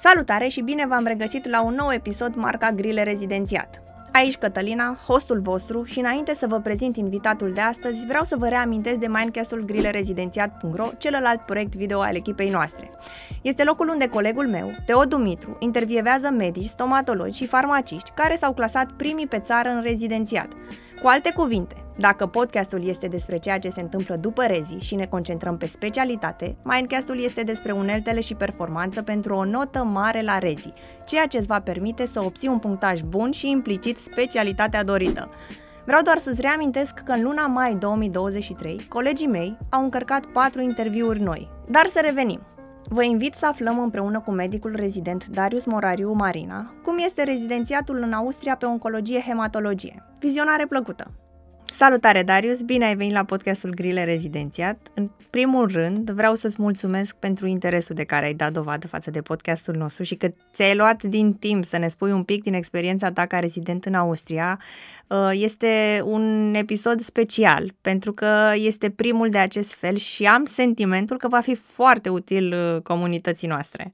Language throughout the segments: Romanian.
Salutare și bine v-am regăsit la un nou episod marca Grile Rezidențiat. Aici Cătălina, hostul vostru și înainte să vă prezint invitatul de astăzi, vreau să vă reamintesc de Mindcastul grilerezidențiat.ro, celălalt proiect video al echipei noastre. Este locul unde colegul meu, Teo Dumitru, intervievează medici, stomatologi și farmaciști care s-au clasat primii pe țară în rezidențiat. Cu alte cuvinte, dacă podcastul este despre ceea ce se întâmplă după rezi și ne concentrăm pe specialitate, Mindcastul este despre uneltele și performanță pentru o notă mare la rezi, ceea ce îți va permite să obții un punctaj bun și implicit specialitatea dorită. Vreau doar să-ți reamintesc că în luna mai 2023, colegii mei au încărcat patru interviuri noi. Dar să revenim. Vă invit să aflăm împreună cu medicul rezident Darius Morariu Marina cum este rezidențiatul în Austria pe oncologie hematologie. Vizionare plăcută! Salutare, Darius! Bine ai venit la podcastul Grile Rezidențiat. În primul rând, vreau să-ți mulțumesc pentru interesul de care ai dat dovadă față de podcastul nostru și că ți-ai luat din timp să ne spui un pic din experiența ta ca rezident în Austria. Uh, este un episod special, pentru că este primul de acest fel și am sentimentul că va fi foarte util uh, comunității noastre.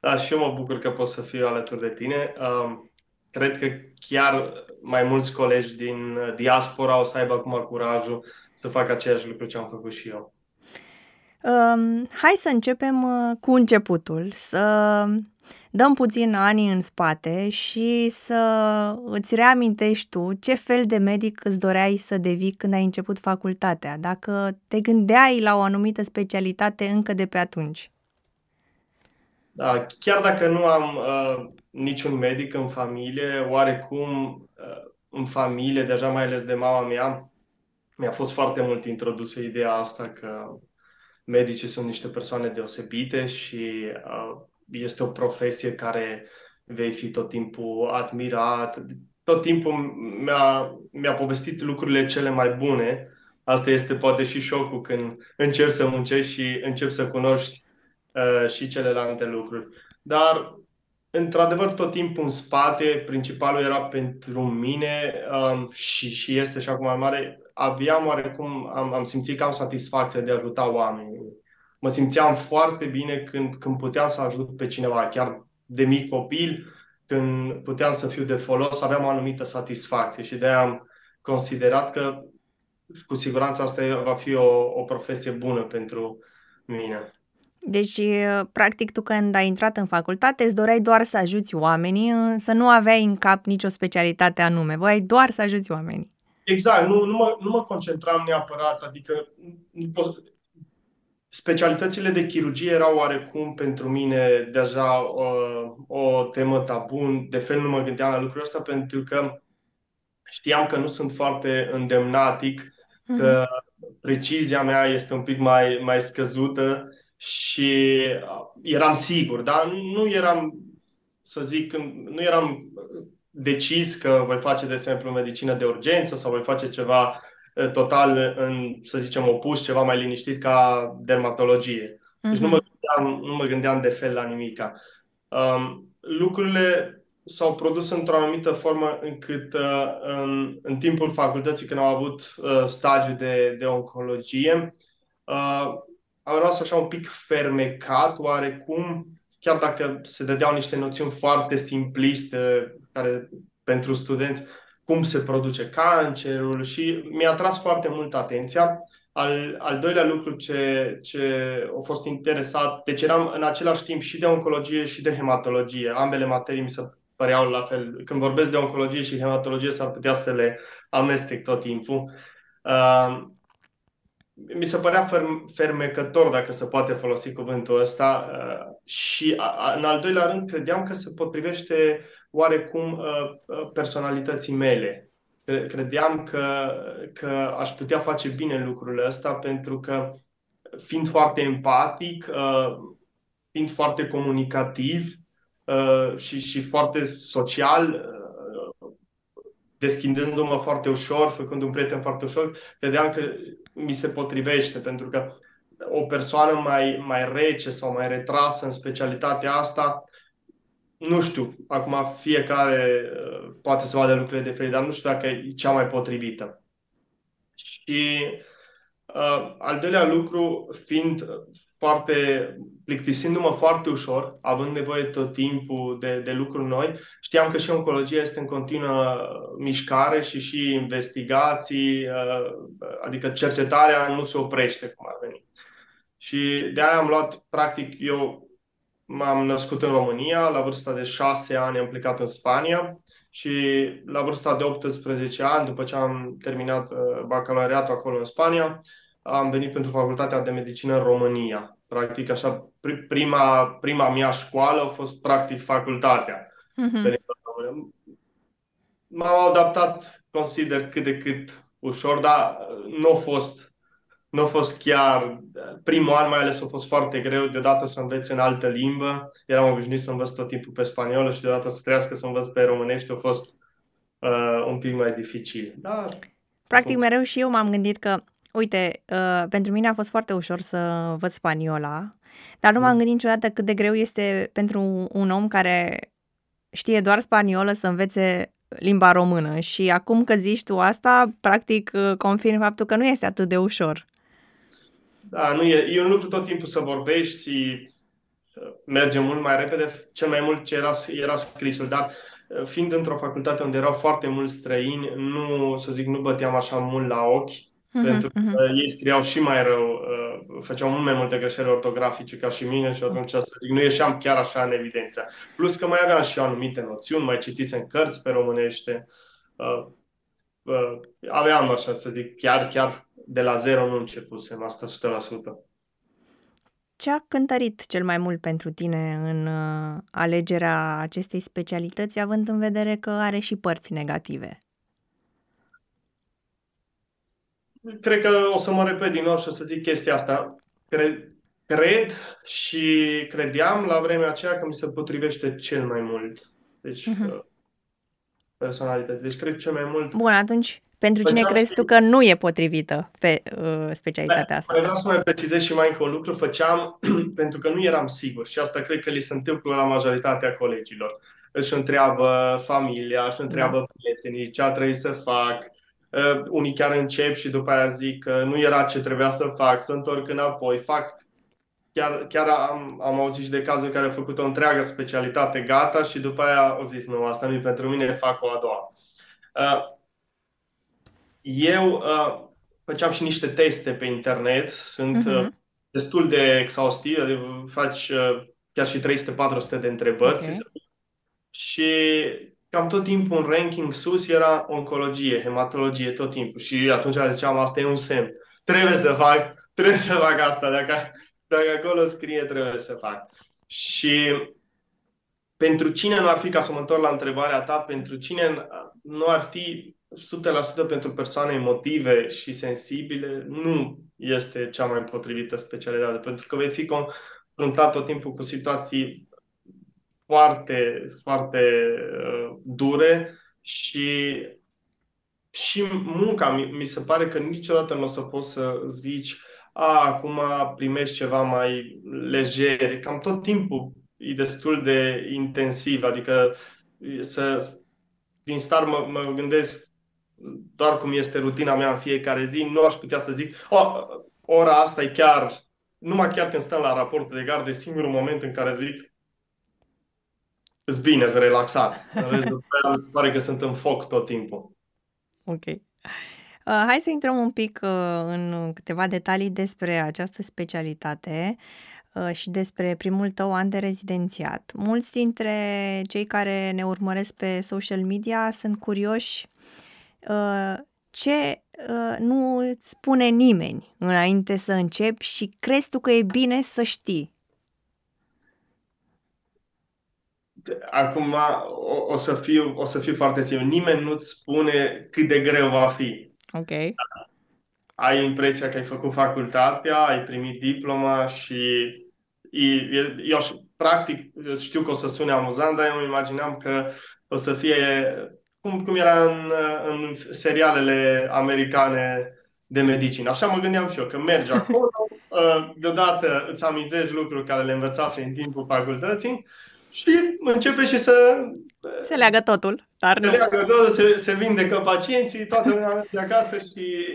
Da, și eu mă bucur că pot să fiu alături de tine. Um, cred că chiar mai mulți colegi din uh, diaspora o să aibă acum curajul să facă aceeași lucru ce am făcut și eu. Um, hai să începem uh, cu începutul, să dăm puțin ani în spate și să îți reamintești tu ce fel de medic îți doreai să devii când ai început facultatea, dacă te gândeai la o anumită specialitate încă de pe atunci. Da, chiar dacă nu am uh, niciun medic în familie, oarecum uh, în familie, deja mai ales de mama mea, mi-a fost foarte mult introdusă ideea asta că medicii sunt niște persoane deosebite și uh, este o profesie care vei fi tot timpul admirat. Tot timpul mi-a, mi-a povestit lucrurile cele mai bune. Asta este poate și șocul când începi să muncești și începi să cunoști uh, și celelalte lucruri. Dar într-adevăr, tot timpul în spate, principalul era pentru mine um, și, și este și acum mai mare, aveam oarecum, am, am simțit că am satisfacția de a ajuta oamenii. Mă simțeam foarte bine când, când puteam să ajut pe cineva, chiar de mic copil, când puteam să fiu de folos, aveam o anumită satisfacție și de-aia am considerat că cu siguranță asta va fi o, o profesie bună pentru mine. Deci, practic, tu când ai intrat în facultate, îți doreai doar să ajuți oamenii, să nu aveai în cap nicio specialitate anume, voiai doar să ajuți oamenii. Exact, nu, nu, mă, nu mă concentram neapărat, adică specialitățile de chirurgie erau oarecum pentru mine deja uh, o temă tabun, de fel nu mă gândeam la lucrul ăsta pentru că știam că nu sunt foarte îndemnatic, mm-hmm. că precizia mea este un pic mai, mai scăzută și uh, eram sigur, dar nu eram, să zic, nu eram decis că voi face, de exemplu, medicină de urgență sau voi face ceva uh, total, în, să zicem, opus, ceva mai liniștit ca dermatologie. Deci uh-huh. nu, mă mhm. gândeam, nu mă gândeam de fel la nimica. Um, lucrurile s-au produs într-o anumită formă încât uh, în, în timpul facultății, când am avut uh, stagiu de, de oncologie, uh, am rămas așa un pic fermecat, oarecum, chiar dacă se dădeau niște noțiuni foarte simpliste care, pentru studenți, cum se produce cancerul și mi-a tras foarte mult atenția. Al, al doilea lucru ce, ce a fost interesat, deci eram în același timp și de oncologie și de hematologie. Ambele materii mi se păreau la fel. Când vorbesc de oncologie și hematologie s-ar putea să le amestec tot timpul. Uh, mi se părea fermecător, dacă se poate folosi cuvântul ăsta, uh, și în al doilea rând credeam că se potrivește oarecum uh, uh, personalității mele. Credeam că, că aș putea face bine lucrurile ăsta pentru că fiind foarte empatic, fiind foarte comunicativ și, și foarte social, deschidându-mă foarte ușor, făcând un prieten foarte ușor, credeam că mi se potrivește, pentru că o persoană mai, mai rece sau mai retrasă în specialitatea asta, nu știu, acum fiecare uh, poate să vadă lucrurile de fel, dar nu știu dacă e cea mai potrivită. Și uh, al doilea lucru, fiind foarte, plictisindu-mă foarte ușor, având nevoie tot timpul de, de lucruri noi. Știam că și oncologia este în continuă mișcare și și investigații, uh, adică cercetarea nu se oprește cum ar veni. Și de aia am luat, practic, eu m-am născut în România, la vârsta de 6 ani am plecat în Spania și la vârsta de 18 ani, după ce am terminat uh, bacalaureatul acolo în Spania, am venit pentru facultatea de medicină în România. Practic, așa, prima, prima mea școală a fost practic facultatea. Mm-hmm. M-am adaptat, consider, cât de cât ușor, dar nu a fost, nu a fost chiar... Primul an mai ales a fost foarte greu, deodată să înveți în altă limbă. Eram obișnuit să învăț tot timpul pe spaniolă și deodată să trească să învăț pe românești a fost uh, un pic mai dificil. Dar Practic, mereu și eu m-am gândit că Uite, uh, pentru mine a fost foarte ușor să văd spaniola, dar nu m-am mm. gândit niciodată cât de greu este pentru un om care știe doar spaniolă să învețe limba română și acum că zici tu asta, practic uh, confirm faptul că nu este atât de ușor. Da, nu e, e un lucru tot timpul să vorbești și uh, merge mult mai repede, cel mai mult ce era, era scrisul, dar uh, fiind într-o facultate unde erau foarte mulți străini, nu, să zic, nu băteam așa mult la ochi uh-huh, pentru că uh-huh. ei scriau și mai rău, uh, făceau mult mai multe greșeli ortografice ca și mine și atunci să zic, nu ieșeam chiar așa în evidență. Plus că mai aveam și eu anumite noțiuni, mai citisem cărți pe românește, uh, uh, aveam așa să zic, chiar, chiar de la zero nu începusem asta 100%. Ce a cântărit cel mai mult pentru tine în uh, alegerea acestei specialități, având în vedere că are și părți negative? Cred că o să mă repet din nou și o să zic chestia asta. Cred, cred și credeam la vremea aceea că mi se potrivește cel mai mult. Deci, uh-huh. personalitate. Deci, cred cel mai mult. Bun, atunci, pentru cine crezi tu că nu e potrivită pe uh, specialitatea asta? Mai vreau să mai precizez și mai încă un lucru. Făceam pentru că nu eram sigur și asta cred că li se întâmplă la majoritatea colegilor. Își întreabă familia, își întreabă da. prietenii ce a trebuit să fac, Uh, unii chiar încep și după aia zic că nu era ce trebuia să fac, să întorc înapoi, fac chiar, chiar am, am auzit și de cazuri care au făcut o întreagă specialitate gata și după aia au zis nu, asta nu e pentru mine, fac o a doua. Uh, eu uh, făceam și niște teste pe internet, sunt uh-huh. destul de exhaustive, adică faci chiar și 300-400 de întrebări okay. și cam tot timpul un ranking sus era oncologie, hematologie, tot timpul. Și atunci ziceam, asta e un semn. Trebuie să fac, trebuie să fac asta. Dacă, dacă acolo scrie, trebuie să fac. Și pentru cine nu ar fi, ca să mă întorc la întrebarea ta, pentru cine nu ar fi 100% pentru persoane emotive și sensibile, nu este cea mai potrivită specialitate, pentru că vei fi confruntat tot timpul cu situații foarte, foarte uh, dure și și munca, mi, mi se pare că niciodată nu o să poți să zici a, acum primești ceva mai lejer. Cam tot timpul e destul de intensiv, adică să, din start mă, mă gândesc doar cum este rutina mea în fiecare zi, nu aș putea să zic, o, ora asta e chiar, numai chiar când stăm la raportul de gardă, e singurul moment în care zic, îți bine, să relaxat. Vezi, după aia mi se pare că sunt în foc tot timpul. Ok. Uh, hai să intrăm un pic uh, în câteva detalii despre această specialitate uh, și despre primul tău an de rezidențiat. Mulți dintre cei care ne urmăresc pe social media sunt curioși uh, ce uh, nu îți spune nimeni înainte să începi și crezi tu că e bine să știi. Acum o, o, să fiu, o să fiu foarte simplu. Nimeni nu-ți spune cât de greu va fi. Ok. Ai impresia că ai făcut facultatea, ai primit diploma și eu practic știu că o să sune amuzant, dar eu îmi imaginam că o să fie cum, cum era în, în serialele americane de medicină. Așa mă gândeam și eu, că mergi acolo, ă, deodată îți amintești lucruri care le învățase în timpul facultății și începe și să... Se leagă totul, dar se nu. leagă totul, se, se vindecă pacienții, toată lumea merge acasă și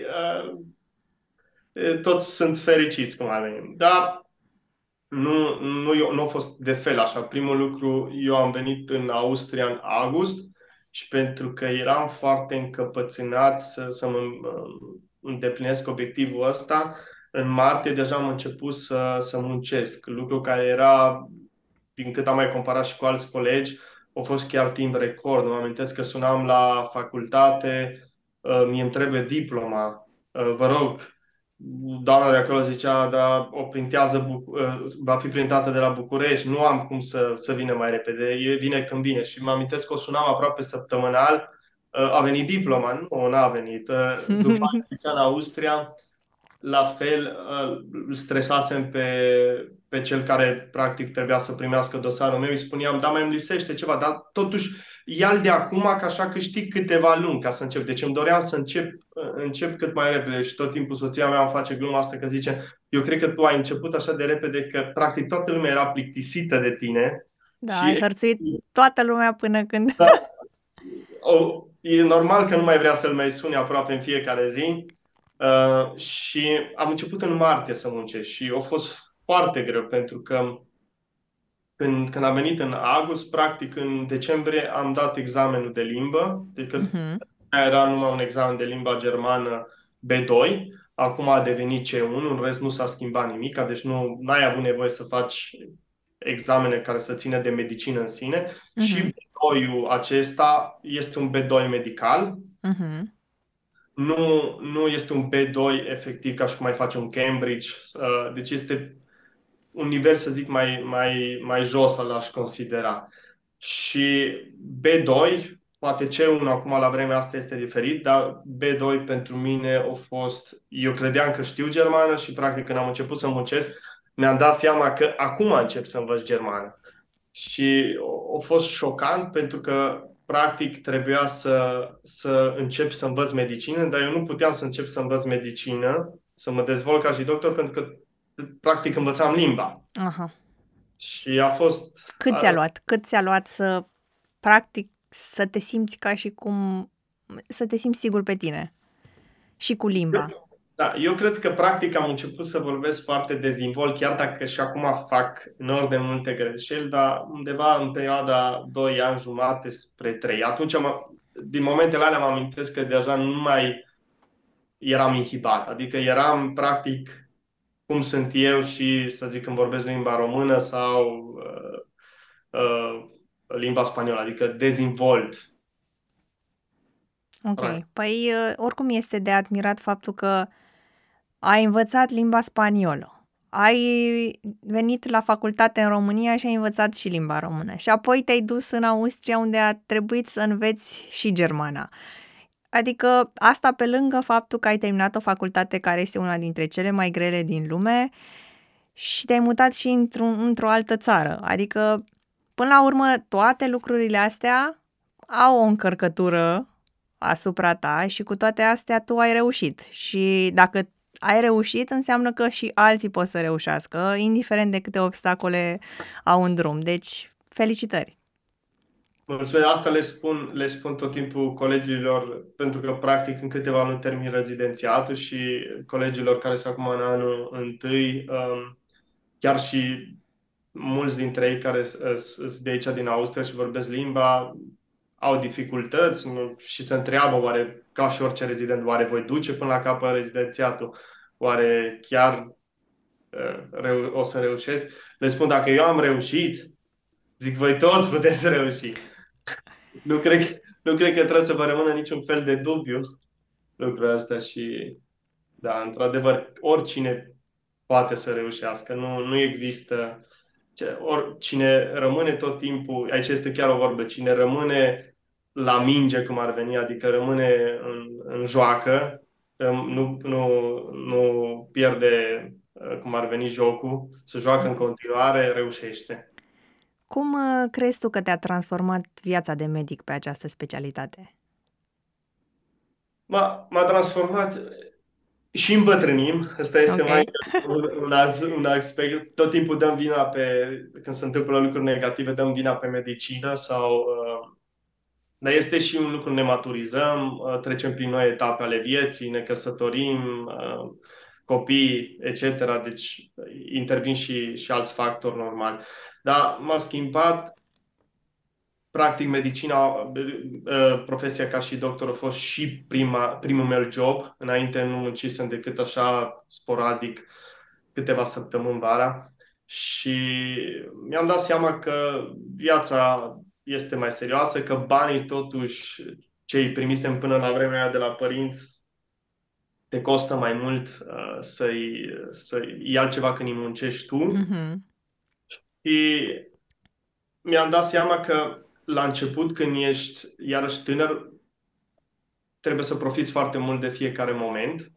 uh, toți sunt fericiți, cum ar veni. Dar nu, nu, eu, nu a fost de fel așa. Primul lucru, eu am venit în Austria în august și pentru că eram foarte încăpățânat să, să mă îndeplinesc obiectivul ăsta, în martie deja am început să, să muncesc, lucru care era, din cât am mai comparat și cu alți colegi, a fost chiar timp record. Mă amintesc că sunam la facultate, uh, mi-e trebuie diploma, uh, vă rog, doamna de acolo zicea, da, o printează, uh, va fi printată de la București, nu am cum să, să vină mai repede, e vine când vine. Și mă amintesc că o sunam aproape săptămânal, a venit diploma, nu, n-a venit. După aceea în Austria, la fel, îl stresasem pe, pe cel care practic trebuia să primească dosarul meu, îi spuneam, da, mai îmi lipsește ceva, dar totuși ia de acum, ca așa câștig câteva luni ca să încep. Deci îmi doream să încep, încep cât mai repede și tot timpul soția mea îmi face gluma asta că zice, eu cred că tu ai început așa de repede că practic toată lumea era plictisită de tine. Da, și ai hărțuit toată lumea până când... Da, o, e normal că nu mai vrea să-l mai suni aproape în fiecare zi, Uh, și am început în martie să muncesc și a fost foarte greu pentru că când, când am venit în august, practic în decembrie am dat examenul de limbă, deci uh-huh. era numai un examen de limba germană B2, acum a devenit C1, în rest nu s-a schimbat nimic, deci nu ai avut nevoie să faci examene care să țină de medicină în sine uh-huh. și B2-ul acesta este un B2 medical, uh-huh nu, nu este un B2 efectiv ca și cum mai face un Cambridge, uh, deci este un nivel, să zic, mai, mai, mai jos l-aș considera. Și B2, poate C1 acum la vremea asta este diferit, dar B2 pentru mine a fost, eu credeam că știu germană și practic când am început să muncesc, mi-am dat seama că acum încep să învăț germană. Și a fost șocant pentru că practic trebuia să, să încep să învăț medicină, dar eu nu puteam să încep să învăț medicină, să mă dezvolt ca și doctor, pentru că practic învățam limba. Aha. Și a fost... Cât ți-a luat? Cât ți-a luat să practic să te simți ca și cum să te simți sigur pe tine și cu limba? Eu, da, eu cred că practic am început să vorbesc foarte dezinvolt, chiar dacă și acum fac nor de multe greșeli, dar undeva în perioada 2 ani jumate spre 3. Atunci, am, din momentele alea mă amintesc că deja nu mai eram inhibat, adică eram practic cum sunt eu și, să zic, când vorbesc limba română sau uh, uh, limba spaniolă, adică dezinvolt. Ok. Păi, uh, oricum este de admirat faptul că ai învățat limba spaniolă, ai venit la facultate în România și ai învățat și limba română și apoi te-ai dus în Austria unde a trebuit să înveți și germana. Adică asta pe lângă faptul că ai terminat o facultate care este una dintre cele mai grele din lume și te-ai mutat și într-o, într-o altă țară. Adică, până la urmă, toate lucrurile astea au o încărcătură asupra ta și cu toate astea tu ai reușit. Și dacă ai reușit, înseamnă că și alții pot să reușească, indiferent de câte obstacole au în drum. Deci, felicitări! Mulțumesc, asta le spun, le spun tot timpul colegilor, pentru că practic în câteva luni termin rezidențiatul și colegilor care sunt acum în anul întâi, um, chiar și mulți dintre ei care sunt de aici din Austria și vorbesc limba, au dificultăți și se întreabă oare, ca și orice rezident, oare voi duce până la capăt rezidențiatul? Oare chiar uh, o să reușesc? Le spun, dacă eu am reușit, zic, voi toți puteți să reuși. Nu, cred, nu cred că trebuie să vă rămână niciun fel de dubiu lucrul ăsta și, da, într-adevăr, oricine poate să reușească. Nu, nu există or, cine rămâne tot timpul, aici este chiar o vorbă, cine rămâne la minge, cum ar veni, adică rămâne în, în joacă, nu, nu, nu pierde uh, cum ar veni jocul, să joacă în continuare, reușește. Cum uh, crezi tu că te-a transformat viața de medic pe această specialitate? M-a, m-a transformat și îmbătrânim. Asta este okay. mai un, un, un aspect. Tot timpul dăm vina pe, când se întâmplă lucruri negative, dăm vina pe medicină sau uh, dar este și un lucru, ne maturizăm, uh, trecem prin noi etape ale vieții, ne căsătorim, uh, copii, etc. Deci intervin și, și alți factori normali. Dar m-a schimbat practic medicina, uh, profesia ca și doctor a fost și prima, primul meu job. Înainte nu muncisem decât așa sporadic câteva săptămâni vara și mi-am dat seama că viața este mai serioasă, că banii totuși ce îi primisem până la vremea aia de la părinți te costă mai mult uh, să-i, să iei altceva când îi muncești tu. Mm-hmm. Și mi-am dat seama că la început, când ești iarăși tânăr, trebuie să profiți foarte mult de fiecare moment.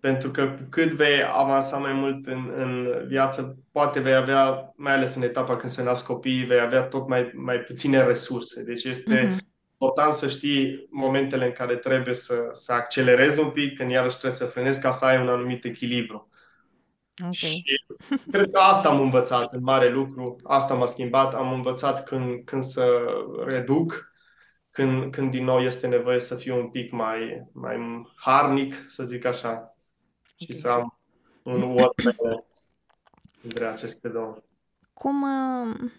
Pentru că cu cât vei avansa mai mult în, în viață, poate vei avea, mai ales în etapa când se nasc copiii, vei avea tot mai, mai puține resurse. Deci este mm-hmm. Important să știi momentele în care trebuie să, să accelerezi un pic, când iarăși trebuie să frenezi ca să ai un anumit echilibru. Okay. Și cred că asta am învățat în mare lucru, asta m-a schimbat. Am învățat când, când să reduc, când, când din nou este nevoie să fiu un pic mai, mai harnic, să zic așa, okay. și să am un work balance între aceste două. Cum, uh,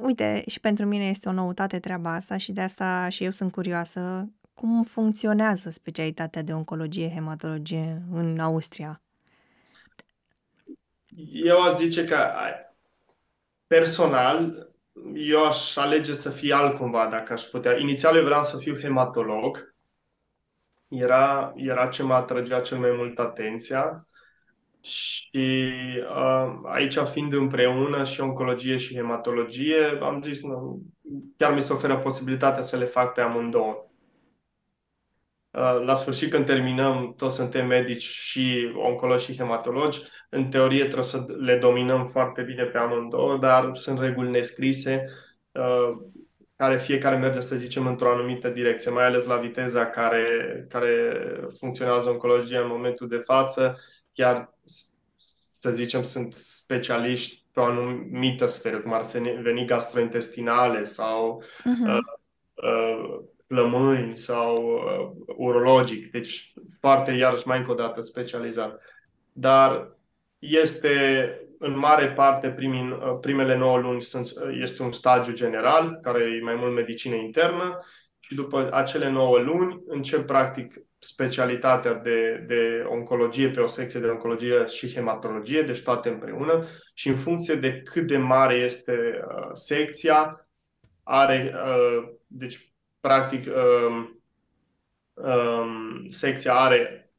uite, și pentru mine este o noutate treaba asta și de asta și eu sunt curioasă, cum funcționează specialitatea de oncologie, hematologie în Austria? eu aș zice că personal, eu aș alege să fie altcumva dacă aș putea. Inițial eu vreau să fiu hematolog. Era, era ce mă atrăgea cel mai mult atenția. Și uh, aici, fiind împreună și oncologie și hematologie, am zis, nu, chiar mi se oferă posibilitatea să le fac pe amândouă. Uh, la sfârșit, când terminăm, toți suntem medici și oncologi și hematologi. În teorie trebuie să le dominăm foarte bine pe amândouă, dar sunt reguli nescrise uh, care fiecare merge, să zicem, într-o anumită direcție, mai ales la viteza care, care funcționează oncologia în momentul de față. Chiar, să zicem, sunt specialiști pe o anumită sferă, cum ar veni gastrointestinale sau uh-huh. uh, uh, plămâni sau uh, urologic, deci foarte, iarăși, mai încă o dată specializat. Dar este în mare parte primii, uh, primele 9 luni sunt, uh, este un stagiu general, care e mai mult medicină internă și după acele 9 luni încep practic specialitatea de, de oncologie pe o secție de oncologie și hematologie, deci toate împreună și în funcție de cât de mare este uh, secția, are, uh, deci practic, um, um, secția are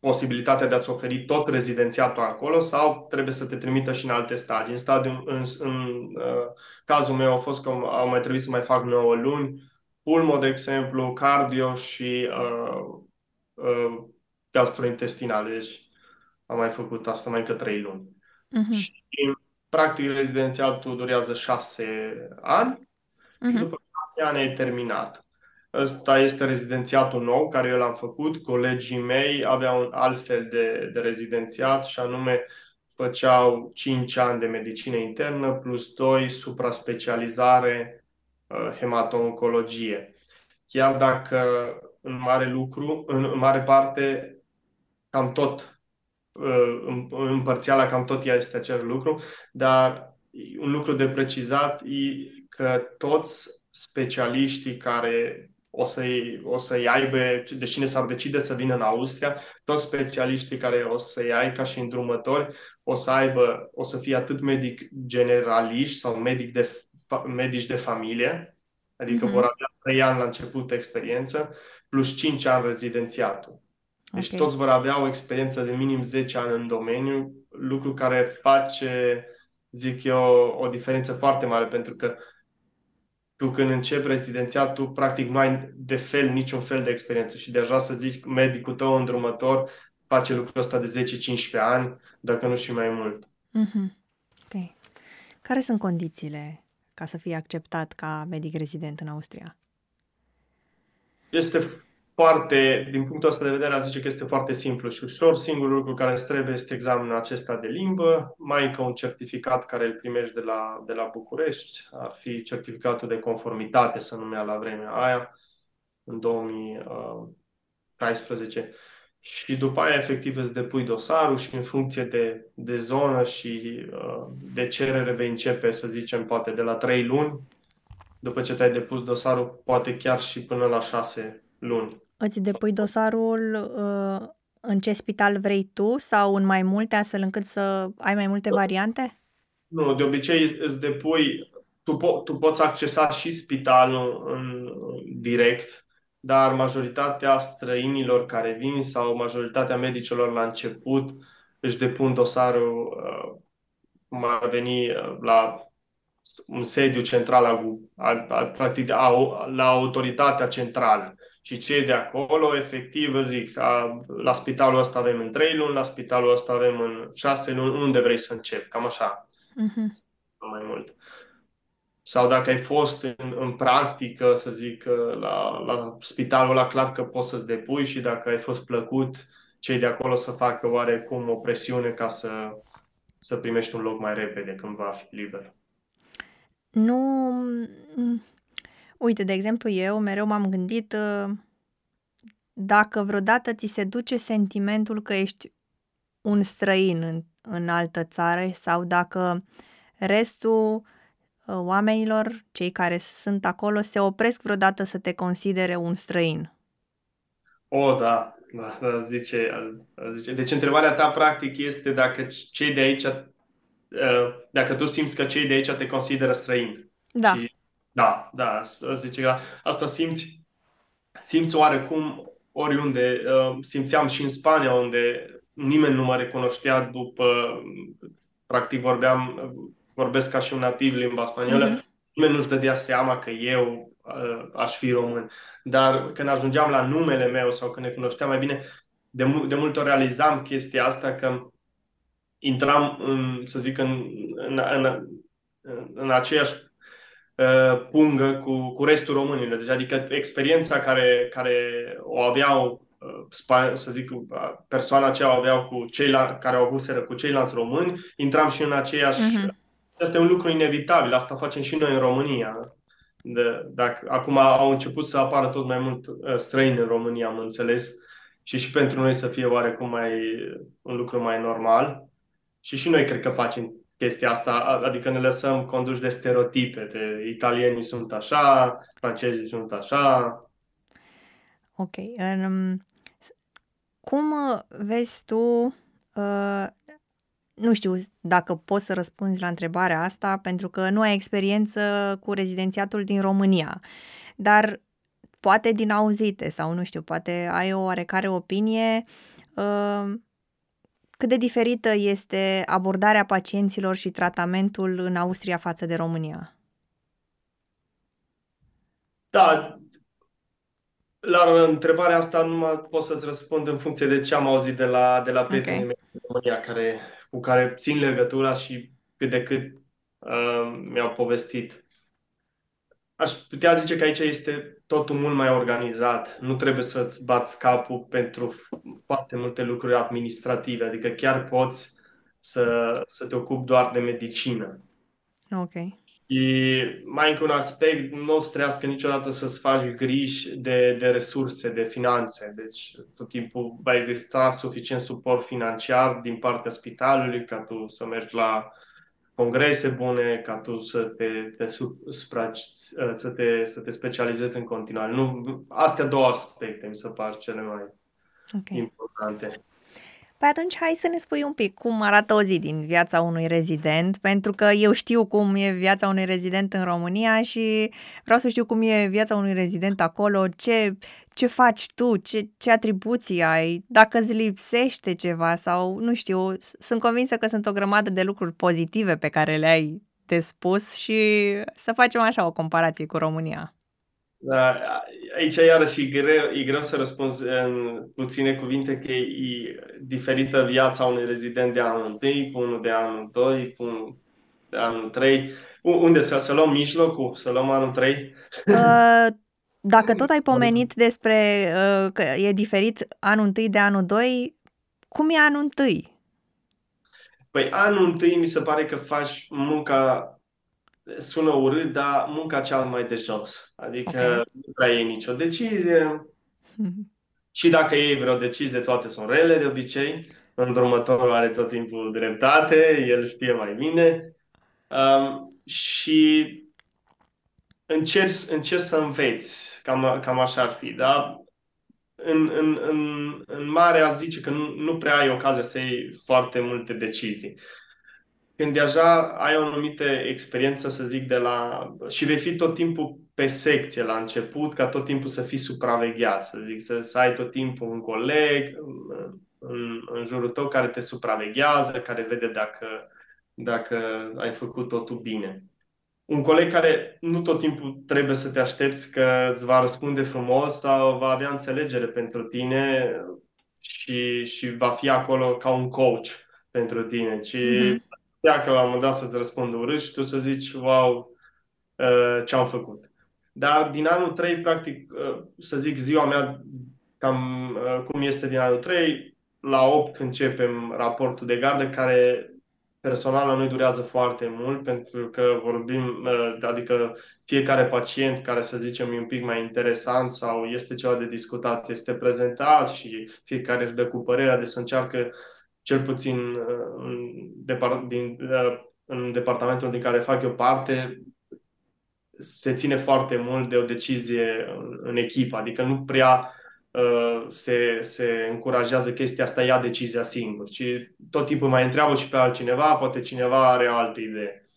posibilitatea de a-ți oferi tot rezidențiatul acolo sau trebuie să te trimită și în alte stadii. În, stadiu, în, în uh, cazul meu a fost că au mai trebuit să mai fac 9 luni, pulmo, de exemplu, cardio și uh, uh, gastrointestinale. Deci am mai făcut asta mai încă 3 luni. Uh-huh. Și, practic, rezidențiatul durează 6 ani uh-huh. și după șase ani ai terminat. Ăsta este rezidențiatul nou care eu l-am făcut. Colegii mei aveau un alt fel de, de rezidențiat și anume făceau 5 ani de medicină internă plus 2 supra-specializare uh, hemato-oncologie. Chiar dacă în mare lucru, în, în mare parte, cam tot, uh, împărțiala cam tot ea este același lucru, dar un lucru de precizat e că toți specialiștii care o să-i, o să-i aibă, de cine s-ar decide să vină în Austria, toți specialiștii care o să-i ai ca și îndrumători, o să aibă, o să fie atât medic generaliști sau medic de, medici de familie, adică mm-hmm. vor avea 3 ani la început experiență, plus 5 ani rezidențiatul. Deci okay. toți vor avea o experiență de minim 10 ani în domeniu, lucru care face, zic eu, o diferență foarte mare, pentru că tu când începi rezidențiatul, practic nu ai de fel niciun fel de experiență și deja să zici medicul tău îndrumător face lucrul ăsta de 10-15 ani, dacă nu și mai mult. Mm-hmm. Ok. Care sunt condițiile ca să fii acceptat ca medic rezident în Austria? Este foarte, din punctul ăsta de vedere, a zice că este foarte simplu și ușor. Singurul lucru care îți trebuie este examenul acesta de limbă, mai încă un certificat care îl primești de la, de la București, ar fi certificatul de conformitate, să numea la vremea aia, în 2016. Și după aia efectiv îți depui dosarul și în funcție de, de zonă și uh, de cerere vei începe, să zicem, poate de la 3 luni, după ce ți-ai depus dosarul, poate chiar și până la 6 luni. Îți depui dosarul uh, în ce spital vrei tu sau în mai multe, astfel încât să ai mai multe variante? Nu, de obicei îți depui, tu, po- tu poți accesa și spitalul în, direct, dar majoritatea străinilor care vin sau majoritatea medicilor la început își depun dosarul uh, cum ar veni uh, la un sediu central, a, a, a, practic, a, la autoritatea centrală. Și cei de acolo, efectiv, zic, a, la spitalul ăsta avem în 3 luni, la spitalul ăsta avem în 6 luni, unde vrei să încep? Cam așa. Uh-huh. Mai mult. Sau dacă ai fost în, în practică, să zic, la, la spitalul la clar că poți să-ți depui și dacă ai fost plăcut, cei de acolo să facă oarecum o presiune ca să, să primești un loc mai repede când va fi liber. Nu... Uite, de exemplu, eu mereu m-am gândit uh, dacă vreodată ți se duce sentimentul că ești un străin în, în altă țară sau dacă restul uh, oamenilor, cei care sunt acolo, se opresc vreodată să te considere un străin. O, da, da, da zice, zice. Deci întrebarea ta practic este dacă cei de aici Uh, dacă tu simți că cei de aici te consideră străin. Da. Și, da, da, zice că asta simți, simți oarecum oriunde. Uh, simțeam și în Spania, unde nimeni nu mă recunoștea după, practic vorbeam, vorbesc ca și un nativ limba spaniolă, mm-hmm. nimeni nu-și dădea seama că eu uh, aș fi român. Dar când ajungeam la numele meu sau când ne cunoșteam mai bine, de, de multe ori realizam chestia asta că intram în, să zic, în, în, în, în aceeași uh, pungă cu, cu restul românilor. Deci, adică experiența care, care o aveau, uh, să zic, uh, persoana aceea o aveau cu cei la, care au avut cu ceilalți români, intram și în aceeași... Uh-huh. Asta e un lucru inevitabil, asta facem și noi în România. De, dacă, acum au început să apară tot mai mult uh, străini în România, am înțeles, și și pentru noi să fie oarecum mai un lucru mai normal. Și și noi cred că facem chestia asta, adică ne lăsăm conduși de stereotipe, de italienii sunt așa, francezii sunt așa. Ok. Um, cum vezi tu, uh, nu știu dacă poți să răspunzi la întrebarea asta, pentru că nu ai experiență cu rezidențiatul din România, dar poate din auzite sau nu știu, poate ai o oarecare opinie uh, cât de diferită este abordarea pacienților și tratamentul în Austria față de România? Da, la întrebarea asta nu mă pot să-ți răspund în funcție de ce am auzit de la, de la prietenii okay. mei din România care, cu care țin legătura și cât de cât uh, mi-au povestit. Aș putea zice că aici este totul mult mai organizat. Nu trebuie să-ți bați capul pentru foarte multe lucruri administrative, adică chiar poți să, să te ocupi doar de medicină. Ok. Și mai încă un aspect, nu o să trească niciodată să-ți faci griji de, de resurse, de finanțe. Deci tot timpul va exista suficient suport financiar din partea spitalului ca tu să mergi la congrese bune ca tu să te, te supraci, să te, să te specializezi în continuare. Nu, astea două aspecte mi se par cele mai okay. importante. Păi atunci hai să ne spui un pic cum arată o zi din viața unui rezident, pentru că eu știu cum e viața unui rezident în România și vreau să știu cum e viața unui rezident acolo, ce, ce faci tu, ce, ce atribuții ai, dacă îți lipsește ceva sau nu știu, sunt convinsă că sunt o grămadă de lucruri pozitive pe care le ai de spus și să facem așa o comparație cu România. Da, aici iarăși e greu, e greu să răspunzi în puține cuvinte că e diferită viața unui rezident de anul întâi, cu unul de anul doi, cu unul de anul trei. Unde să, să luăm mijlocul? Să luăm anul trei? Uh, dacă tot ai pomenit despre uh, că e diferit anul întâi de anul doi, cum e anul întâi? Păi anul întâi mi se pare că faci munca sună urât, dar munca cea mai de jos. Adică okay. nu prea e nicio decizie. Și dacă iei vreo decizie, toate sunt rele de obicei. Îndrumătorul are tot timpul dreptate, el știe mai bine. Um, și încerci, încerci să înveți, cam, cam așa ar fi, da? În, în, în, în mare aș zice că nu, nu prea ai ocazia să iei foarte multe decizii. Când deja ai o anumită experiență, să zic, de la... și vei fi tot timpul pe secție la început, ca tot timpul să fii supravegheat, să zic, să, să ai tot timpul un coleg în, în, în jurul tău care te supraveghează, care vede dacă, dacă ai făcut totul bine un coleg care nu tot timpul trebuie să te aștepți că îți va răspunde frumos sau va avea înțelegere pentru tine și, și va fi acolo ca un coach pentru tine. Și mm-hmm. Că la un moment dat să-ți răspundă urât și tu să zici, wow, uh, ce am făcut. Dar din anul 3, practic, uh, să zic ziua mea, cam uh, cum este din anul 3, la 8 începem raportul de gardă care personal la noi durează foarte mult pentru că vorbim, uh, adică fiecare pacient care să zicem e un pic mai interesant sau este ceva de discutat, este prezentat și fiecare își dă cu părerea de să încearcă cel puțin uh, în, depart- din, uh, în departamentul din care fac eu parte, se ține foarte mult de o decizie în, în echipă, adică nu prea Uh, se, se încurajează chestia asta, ia decizia singur. Și tot timpul mai întreabă și pe altcineva, poate cineva are o altă idee.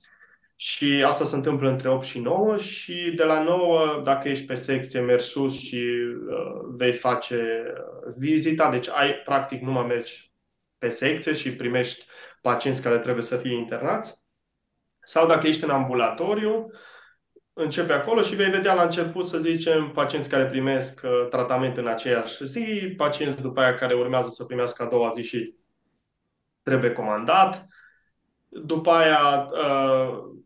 Și asta se întâmplă între 8 și 9 și de la 9, dacă ești pe secție, mergi sus și uh, vei face uh, vizita. Deci ai, practic, nu mai mergi pe secție și primești pacienți care trebuie să fie internați. Sau dacă ești în ambulatoriu, uh, începe acolo și vei vedea la început, să zicem, pacienți care primesc uh, tratament în aceeași zi, pacienți după aia care urmează să primească a doua zi și trebuie comandat. După aia uh, uh,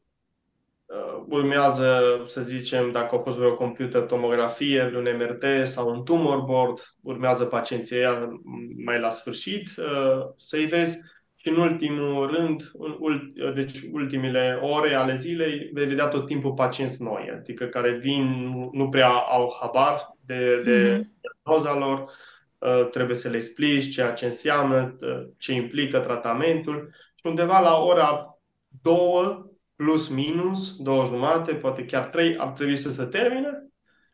urmează, să zicem, dacă a fost vreo computer tomografie, un MRT sau un tumor board, urmează pacienții ăia mai la sfârșit uh, să-i vezi și în ultimul rând, în, deci ultimile ore ale zilei, vei vedea tot timpul pacienți noi, adică care vin, nu prea au habar de, de mm-hmm. doza lor, uh, trebuie să le explici ceea ce înseamnă, uh, ce implică tratamentul și undeva la ora două, plus minus, două jumate, poate chiar trei, ar trebui să se termine.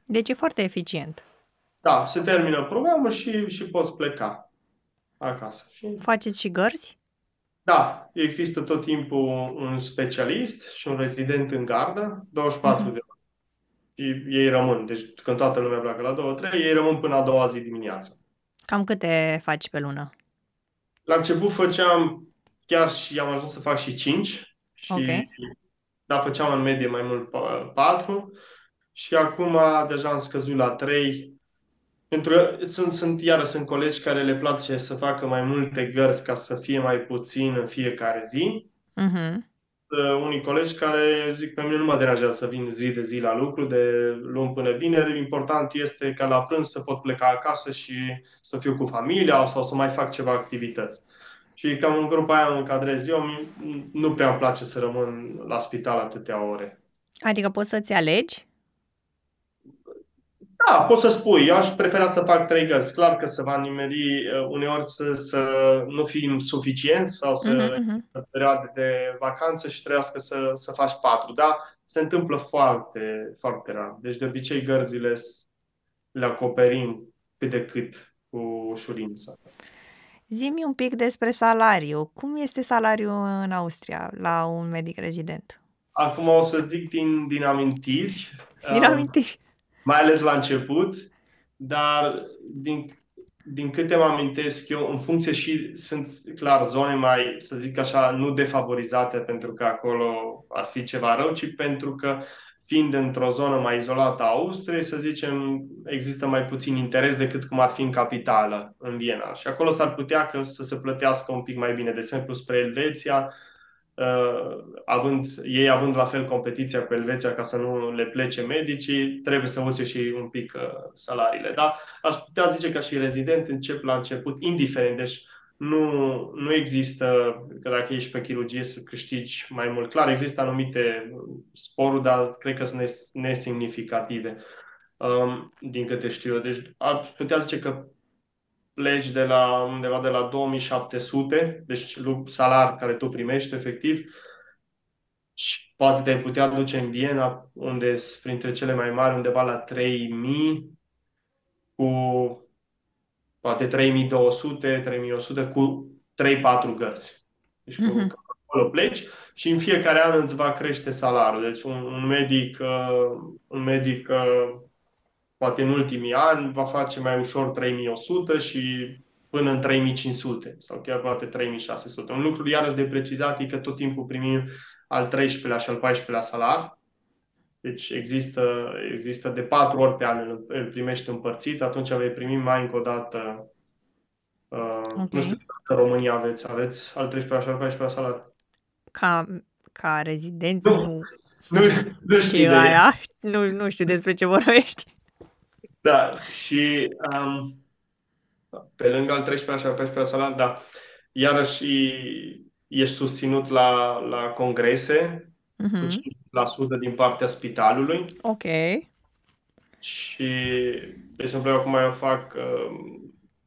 Deci e foarte eficient. Da, se termină programul și, și poți pleca acasă. Și... Faceți și gărzi? Da, există tot timpul un specialist și un rezident în gardă, 24 mm-hmm. de ore. Și ei rămân. Deci când toată lumea pleacă la 2-3, ei rămân până a doua zi dimineața. Cam câte faci pe lună? La început făceam chiar și am ajuns să fac și 5. Și, okay. Da, făceam în medie mai mult 4. Și acum deja am scăzut la 3 pentru că sunt, sunt, iară, sunt colegi care le place să facă mai multe gărzi ca să fie mai puțin în fiecare zi. Uh-huh. Uh, unii colegi care zic pe mine nu mă deranjează să vin zi de zi la lucru, de luni până vineri. Important este ca la prânz să pot pleca acasă și să fiu cu familia sau să mai fac ceva activități. Și cam în grupa aia în încadrez eu, nu prea îmi place să rămân la spital atâtea ore. Adică poți să-ți alegi? Da, poți să spui. Eu aș prefera să fac trei gărzi. Clar că se va nimeri uh, uneori să, să nu fim suficienți sau să uh-huh, uh-huh. perioade de vacanță și trebuiască să, să faci patru. Da, se întâmplă foarte, foarte rar. Deci de obicei gărzile le acoperim cât de cât cu ușurință. Zimi un pic despre salariu. Cum este salariul în Austria la un medic rezident? Acum o să zic din, din amintiri. Din amintiri mai ales la început, dar din, din câte mă amintesc eu, în funcție și sunt clar zone mai, să zic așa, nu defavorizate pentru că acolo ar fi ceva rău, ci pentru că fiind într-o zonă mai izolată a Austriei, să zicem, există mai puțin interes decât cum ar fi în capitală, în Viena. Și acolo s-ar putea că să se plătească un pic mai bine. De exemplu, spre Elveția, uh, având, ei având la fel competiția cu Elveția ca să nu le plece medicii, trebuie să urce și un pic uh, salariile. Da? Aș putea zice că și rezident încep la început, indiferent, deci nu, nu există că dacă ești pe chirurgie să câștigi mai mult. Clar, există anumite sporuri, dar cred că sunt nesemnificative, um, din câte știu eu. Deci aș putea zice că pleci de la undeva de la 2700, deci salar care tu primești efectiv, și poate te-ai putea duce în Viena, unde sunt printre cele mai mari, undeva la 3000, cu poate 3200, 3100, cu 3-4 gărzi. Deci mm-hmm. acolo pleci și în fiecare an îți va crește salariul. Deci un, un medic, uh, un medic uh, poate în ultimii ani va face mai ușor 3100 și până în 3500 sau chiar poate 3600. Un lucru iarăși de precizat e că tot timpul primim al 13-lea și al 14-lea salar. Deci există, există de patru ori pe an îl, îl primești împărțit, atunci vei primi mai încă o dată uh, okay. nu știu în România aveți, aveți al 13-lea și al 14-lea salar. Ca, ca rezidenți, nu. Nu, nu, nu știu. Aia, nu, nu știu despre ce vorbești. Da, și um, pe lângă al 13-lea și al 14-lea salar, da, iarăși ești susținut la, la congrese uh-huh. cu 50% din partea spitalului. Ok. Și, de exemplu, acum eu fac, uh,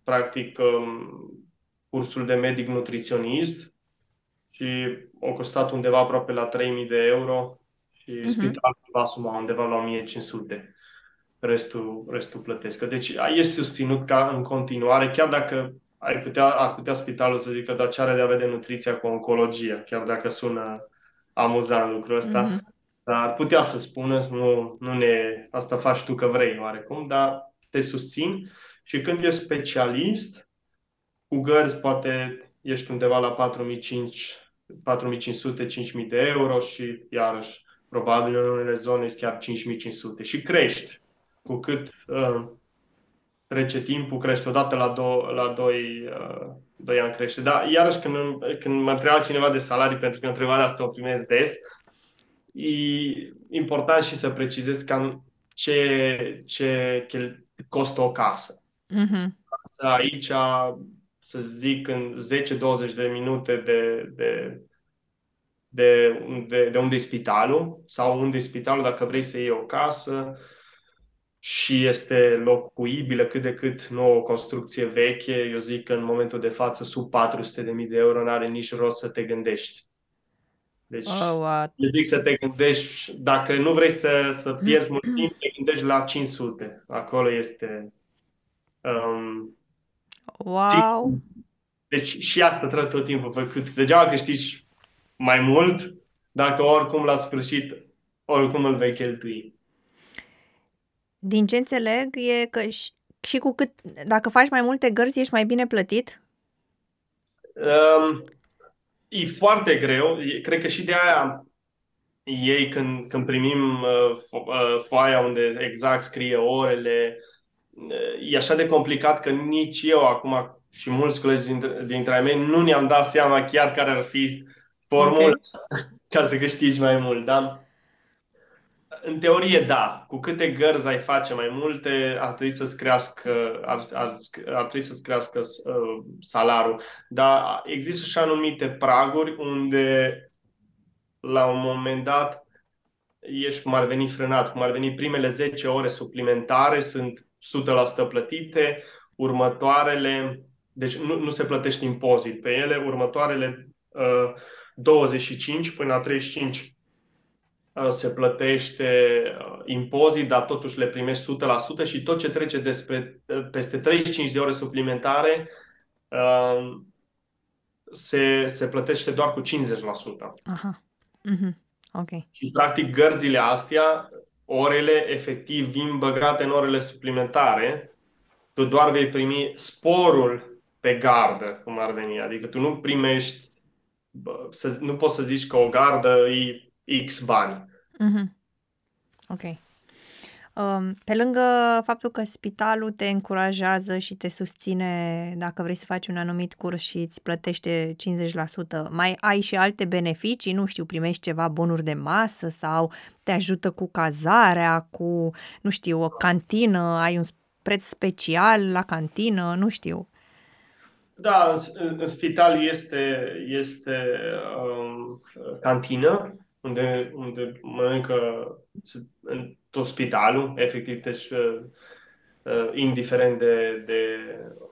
practic, um, cursul de medic nutriționist și a costat undeva aproape la 3000 de euro și uh-huh. spitalul va asuma undeva la 1500 restul, restul plătesc. Deci este susținut ca în continuare, chiar dacă ai putea, ar putea spitalul să zică, dar ce are de a vedea nutriția cu oncologia, chiar dacă sună amuzant lucrul ăsta, mm-hmm. dar ar putea să spună, nu, nu ne, asta faci tu că vrei oarecum, dar te susțin. Și când ești specialist, cu gărzi poate ești undeva la 4500-5000 de euro și iarăși probabil în unele zone chiar 5500 și crești. Cu cât uh, trece timpul, crește odată la, do- la 2 uh, doi ani crește. Dar iarăși când, când mă întreba cineva de salarii, pentru că întrebarea asta o primesc des, e important și să precizez cam ce, ce costă o casă. Mm-hmm. Să aici, să zic, în 10-20 de minute de, de, de, de, de unde e spitalul sau unde e spitalul dacă vrei să iei o casă, și este locuibilă cât de cât nu o construcție veche, eu zic că în momentul de față sub 400.000 de euro nu are nici rost să te gândești. Deci, oh, what? eu zic să te gândești, dacă nu vrei să, să pierzi mult timp, te gândești la 500. Acolo este... Um, wow! Deci și asta trebuie tot timpul făcut. Degeaba câștigi mai mult, dacă oricum la sfârșit, oricum îl vei cheltui. Din ce înțeleg e că și, și cu cât, dacă faci mai multe gărzi, ești mai bine plătit? Um, e foarte greu. Cred că și de aia ei când, când primim uh, fo- uh, foaia unde exact scrie orele, uh, e așa de complicat că nici eu acum și mulți colegi dintre, dintre ai mei nu ne-am dat seama chiar care ar fi formula okay. ca să câștigi mai mult, da? În teorie, da. Cu câte gărzi ai face mai multe, ar trebui să-ți crească, ar, ar, ar trebui să-ți crească uh, salarul. Dar există și anumite praguri unde la un moment dat ești cum ar veni frânat, cum ar veni primele 10 ore suplimentare sunt 100% plătite, următoarele, deci nu, nu se plătește impozit pe ele, următoarele uh, 25 până la 35 Uh, se plătește uh, impozit, dar totuși le primești 100% și tot ce trece despre, uh, peste 35 de ore suplimentare se, se plătește doar cu 50%. Aha. Mm-hmm. Ok. Și practic gărzile astea, orele efectiv vin băgate în orele suplimentare, tu doar vei primi sporul pe gardă, cum ar veni. Adică tu nu primești, să, nu poți să zici că o gardă e X bani. Mm-hmm. Ok. Um, pe lângă faptul că spitalul te încurajează și te susține dacă vrei să faci un anumit curs și îți plătește 50%, mai ai și alte beneficii? Nu știu, primești ceva bonuri de masă sau te ajută cu cazarea, cu, nu știu, o cantină, ai un preț special la cantină, nu știu. Da, în, în spital este, este um, cantină unde, unde mănâncă în tot spitalul, efectiv, deci uh, uh, indiferent de, de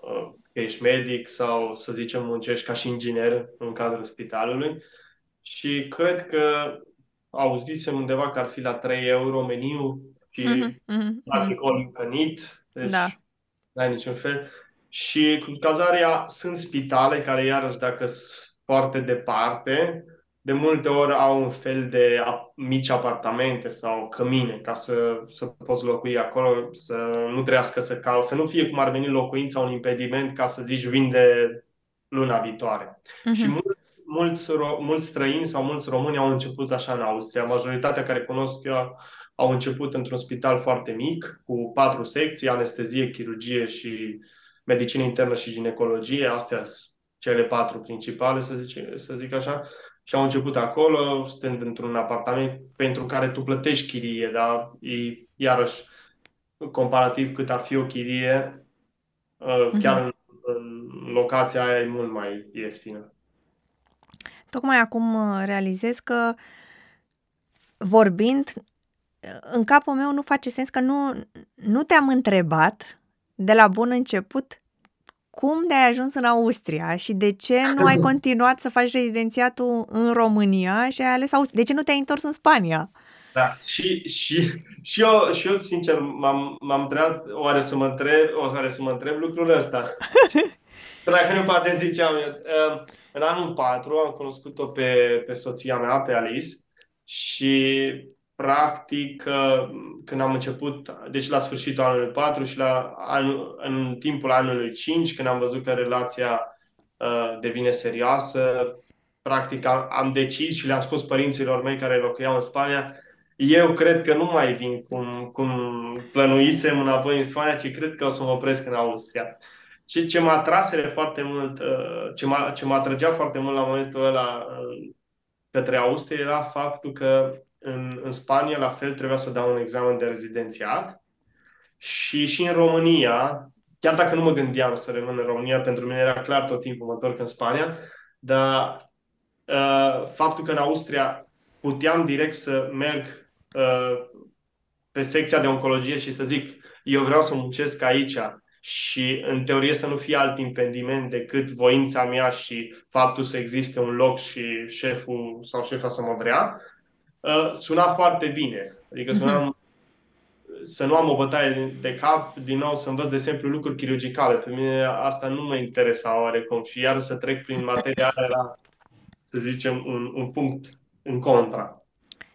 uh, că ești medic sau, să zicem, muncești ca și inginer în cadrul spitalului. Și cred că auzisem undeva că ar fi la 3 euro meniu și mm-hmm, mm-hmm, practic all deci da. nu ai niciun fel. Și cu cazarea sunt spitale care, iarăși, dacă sunt foarte departe, de multe ori au un fel de mici apartamente sau cămine ca să, să poți locui acolo, să nu trească să cauți, să nu fie cum ar veni locuința un impediment ca să zici vinde luna viitoare. Uh-huh. Și mulți, mulți, mulți străini sau mulți români au început așa în Austria. Majoritatea care cunosc eu au început într-un spital foarte mic, cu patru secții, anestezie, chirurgie și medicină internă și ginecologie. Astea sunt cele patru principale, să zic, să zic așa. Și au început acolo, stând într-un apartament pentru care tu plătești chirie, dar e, iarăși, comparativ cât ar fi o chirie, uh-huh. chiar în, în locația aia e mult mai ieftină. Tocmai acum uh, realizez că vorbind, în capul meu nu face sens că nu, nu te-am întrebat de la bun început cum de-ai ajuns în Austria și de ce nu ai continuat să faci rezidențiatul în România și ai ales Austria? De ce nu te-ai întors în Spania? Da, și, și, și, eu, și eu, sincer, m-am, m-am întrebat, oare să mă întreb, oare să mă întreb lucrul ăsta? Dacă nu poate ziceam eu. Uh, în anul 4 am cunoscut-o pe, pe soția mea, pe Alice, și practic, uh, când am început, deci la sfârșitul anului 4 și la anul, în timpul anului 5, când am văzut că relația uh, devine serioasă, practic am, am decis și le-am spus părinților mei care locuiau în Spania, eu cred că nu mai vin cum, cum plănuisem înapoi în Spania, ci cred că o să mă opresc în Austria. Ce, ce m-a atras foarte mult, uh, ce m-a, ce m-a atrăgea foarte mult la momentul ăla uh, către Austria era faptul că în, în Spania, la fel, trebuia să dau un examen de rezidențiat. Și și în România, chiar dacă nu mă gândeam să rămân în România, pentru mine era clar tot timpul mă întorc în Spania, dar uh, faptul că în Austria puteam direct să merg uh, pe secția de oncologie și să zic eu vreau să muncesc aici și în teorie să nu fie alt impediment decât voința mea și faptul să existe un loc și șeful sau șefa să mă vrea, Uh, suna foarte bine. Adică sunam uh-huh. să nu am o bătaie de cap, din nou să învăț, de exemplu, lucruri chirurgicale. Pe mine asta nu mă interesa oarecum și iar să trec prin materia aia era, să zicem, un, un punct în contra.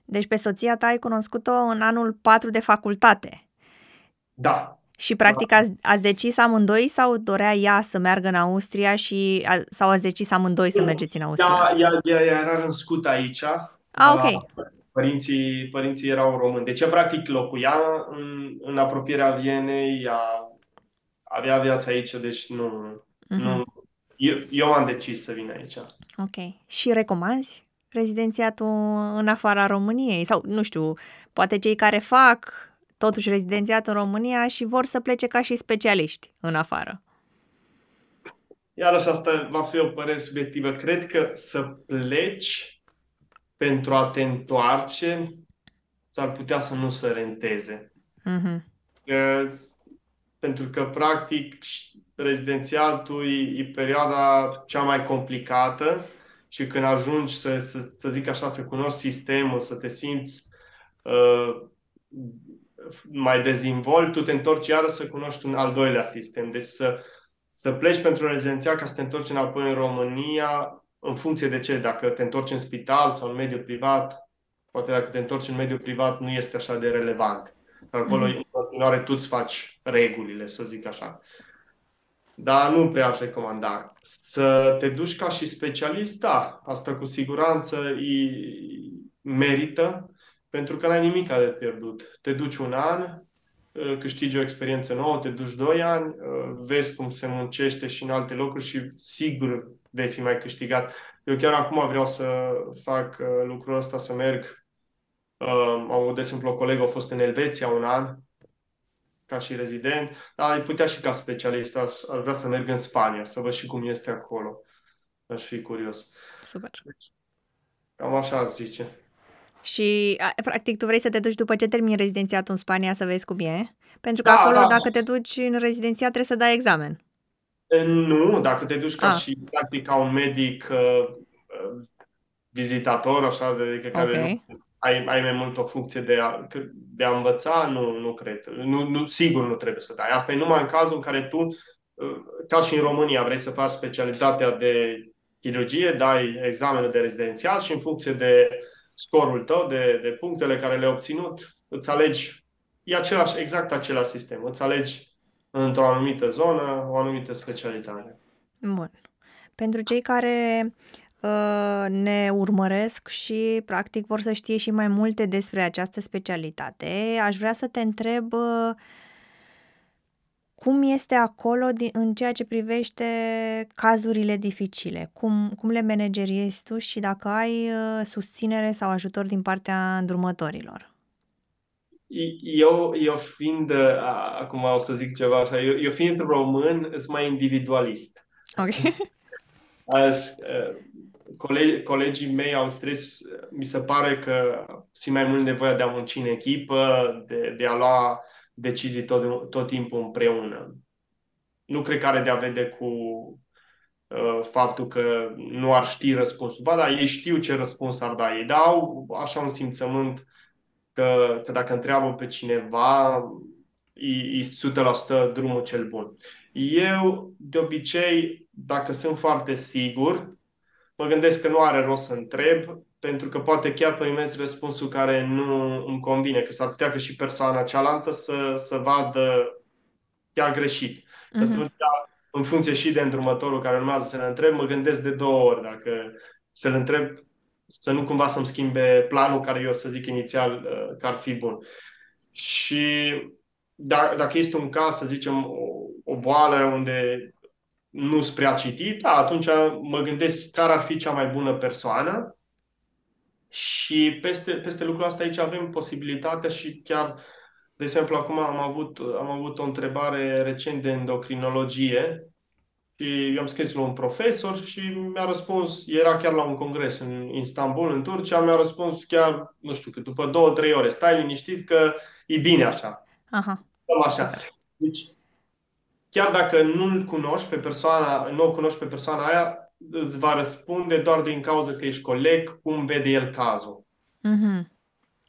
Deci pe soția ta ai cunoscut-o în anul 4 de facultate. Da. Și practic da. ați, ați decis amândoi sau dorea ea să meargă în Austria și a, sau ați decis amândoi să mergeți în Austria? Da, ea, ea, ea era născută aici. Ah, ok. Părinții, părinții erau români. Deci, practic, locuia în, în apropierea Vienei, ea avea viața aici, deci nu... Uh-huh. nu eu, eu am decis să vin aici. Ok. Și recomanzi rezidențiatul în afara României? Sau, nu știu, poate cei care fac totuși rezidențiat în România și vor să plece ca și specialiști în afară? Iarăși asta va fi o părere subiectivă. Cred că să pleci pentru a te întoarce, s-ar putea să nu se renteze. Uh-huh. Pentru că, practic, rezidențiatul e, e perioada cea mai complicată și când ajungi să, să, să zic așa, să cunoști sistemul, să te simți uh, mai dezvolt, tu te întorci iară să cunoști un al doilea sistem. Deci să, să pleci pentru rezidențiat ca să te întorci înapoi în România în funcție de ce, dacă te întorci în spital sau în mediul privat, poate dacă te întorci în mediul privat nu este așa de relevant. Acolo, mm-hmm. în continuare, tu îți faci regulile, să zic așa. Dar nu prea aș recomanda. Să te duci ca și specialist, da, asta cu siguranță e, merită, pentru că n-ai nimic de pierdut. Te duci un an, câștigi o experiență nouă, te duci doi ani, vezi cum se muncește și în alte locuri și sigur vei fi mai câștigat. Eu chiar acum vreau să fac uh, lucrul ăsta, să merg. Uh, am avut, de exemplu, o colegă a fost în Elveția un an, ca și rezident, dar ai putea și ca specialist. Aș, aș vrea să merg în Spania, să văd și cum este acolo. Aș fi curios. Super. Deci, cam așa aș zice. Și, practic, tu vrei să te duci după ce termini rezidențiatul în Spania să vezi cum e? Pentru că da, acolo, da. dacă te duci în rezidențiat, trebuie să dai examen. Nu, dacă te duci ca Ah. și practic ca un medic uh, uh, vizitator, așa, de, de care Ok. nu, ai, ai mai mult o funcție de a, de a învăța, nu, nu cred. Nu, nu, sigur nu trebuie să dai. Asta e numai în cazul în care tu, uh, ca și în România, vrei să faci specialitatea de chirurgie, dai examenul de rezidențiat și în funcție de scorul tău, de, de punctele care le-ai obținut, îți alegi, e același, exact același sistem. Îți alegi într-o anumită zonă, o anumită specialitate. Bun. Pentru cei care uh, ne urmăresc și practic vor să știe și mai multe despre această specialitate, aș vrea să te întreb uh, cum este acolo din, în ceea ce privește cazurile dificile, cum, cum le manageriezi tu și dacă ai uh, susținere sau ajutor din partea îndrumătorilor. Eu, eu fiind, a- acum o să zic ceva așa, eu, eu fiind român, sunt mai individualist. Ok. Aș, uh, colegi, colegii mei au stres, mi se pare că simt mai mult nevoia de a munci în echipă, de, de a lua decizii tot, tot timpul împreună. Nu cred că are de a vede cu uh, faptul că nu ar ști răspunsul. Ba da, ei știu ce răspuns ar da. Ei dau așa un simțământ că, că dacă întreabă pe cineva, e, e 100% drumul cel bun. Eu, de obicei, dacă sunt foarte sigur, mă gândesc că nu are rost să întreb, pentru că poate chiar primesc răspunsul care nu îmi convine, că s-ar putea că și persoana cealaltă să, să vadă chiar greșit. Și Mhm. atunci, în funcție și de îndrumătorul care urmează să-l întreb, mă gândesc de două ori dacă să-l întreb, să nu cumva să-mi schimbe planul care eu să zic inițial uh, că ar fi bun. Și da, dacă este un caz, să zicem, o, o boală unde nu sunt prea citit, da, atunci mă gândesc care ar fi cea mai bună persoană și peste, peste lucrul ăsta aici avem posibilitatea și chiar, de exemplu, acum am avut, am avut o întrebare recent de endocrinologie și i-am scris la un profesor și mi-a răspuns, era chiar la un congres în Istanbul, în Turcia, mi-a răspuns chiar, nu știu, că după două, trei ore, stai liniștit că e bine așa. Aha. Cam așa. Deci, chiar dacă nu-l cunoști pe persoana, nu o cunoști pe persoana aia, îți va răspunde doar din cauza că ești coleg, cum vede el cazul. Mhm.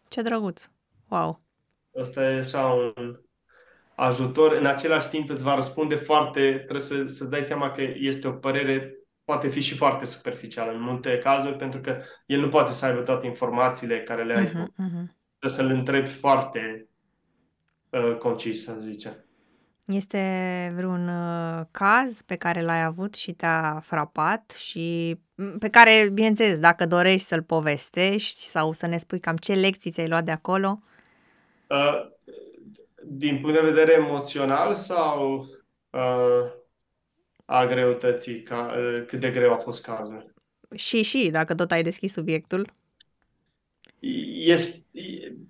Ce drăguț. Wow. Asta e așa un ajutor. În același timp îți va răspunde foarte, trebuie să, să dai seama că este o părere, poate fi și foarte superficială în multe cazuri, pentru că el nu poate să aibă toate informațiile care le ai tu. Mhm, mhm. Trebuie să-l întrebi foarte uh, concis, să zice. Este vreun uh, caz pe care l-ai avut și te-a frapat și m, pe care, bineînțeles, dacă dorești să-l povestești sau să ne spui cam ce lecții ți-ai luat de acolo? Uh, din punct de vedere emoțional sau uh, a greutății, ca, uh, cât de greu a fost cazul? Și, și, dacă tot ai deschis subiectul. Este, m- m-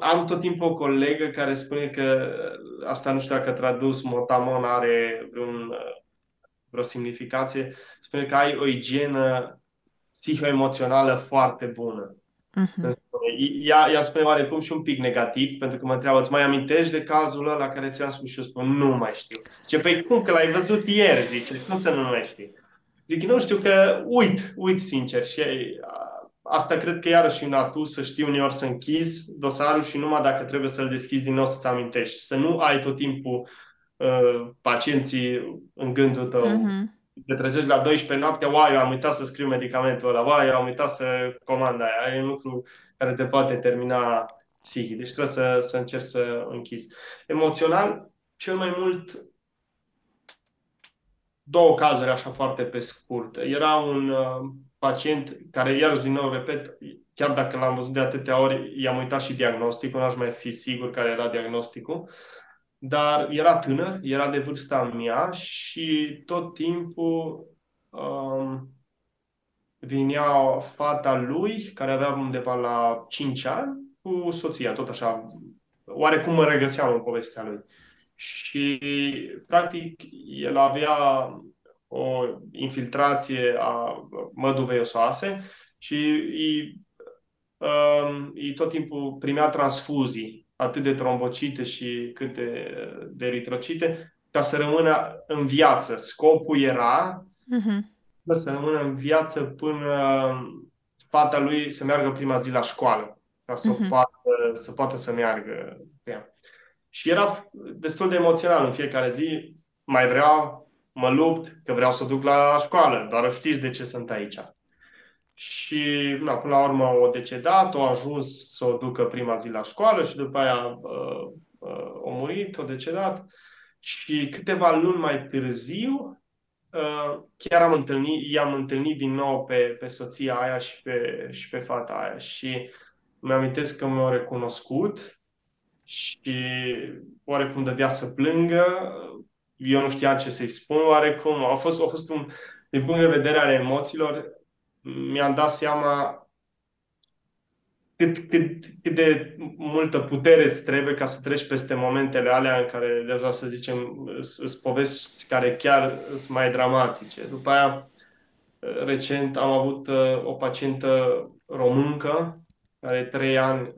am tot timpul o colegă care spune că, asta nu știu dacă tradus, motamon are vreun, uh, vreo semnificație, spune că ai o igienă psihoemoțională foarte bună. Mhm. Îmi spune. Ea, ea spune oarecum și un pic negativ, pentru că mă întreabă, îți mai amintești de cazul ăla care ți-am spus și eu spun, nu mai știu. Zice, păi cum, că l-ai văzut ieri, zice, cum să nu mai știi? Zic, nu știu că uit, uit sincer și a, asta cred că iarăși e un atu să știi uneori să închizi dosarul și numai dacă trebuie să-l deschizi din nou să-ți amintești. Să nu ai tot timpul uh, pacienții în gândul tău Mhm. te trezești la 12 noaptea, uai, eu am uitat să scriu medicamentul ăla, uai, eu am uitat să comand aia. E un lucru care te poate termina psihic. Deci trebuie să, să încerci să închizi. Emoțional, cel mai mult două cazuri așa foarte pe scurt. Era un uh, pacient care, iarăși din nou repet, chiar dacă l-am văzut de atâtea ori, i-am uitat și diagnosticul, n-aș mai fi sigur care era diagnosticul, dar era tânăr, era de vârsta mea și tot timpul um, vinea fata lui, care avea undeva la 5 ani, cu soția, tot așa. Oarecum mă regăseam în povestea lui. Și, practic, el avea o infiltrație a măduvei osoase și îi, um, îi tot timpul primea transfuzii, atât de trombocite și cât de, de eritrocite, ca să rămână în viață. Scopul era uh-huh. să rămână în viață până fata lui să meargă prima zi la școală, ca să, uh-huh. poată, să poată să meargă Și era destul de emoțional în fiecare zi. Mai vreau, mă lupt, că vreau să duc la școală, doar știți de ce sunt aici. Și na, până la urmă o decedat, o ajuns să o ducă prima zi la școală și după aia uh, uh, o murit, o decedat. Și câteva luni mai târziu, uh, chiar am întâlnit, i-am întâlnit din nou pe, pe soția aia și pe, și pe fata aia. Și mi-amintesc că mi-au recunoscut și oarecum dădea să plângă. Eu nu știam ce să-i spun oarecum. A fost, a fost un, din punct de vedere al emoțiilor, mi-am dat seama cât, cât, cât de multă putere îți trebuie ca să treci peste momentele alea în care, deja să zicem, sunt povesti care chiar sunt mai dramatice. După aia, recent am avut uh, o pacientă româncă care trei ani,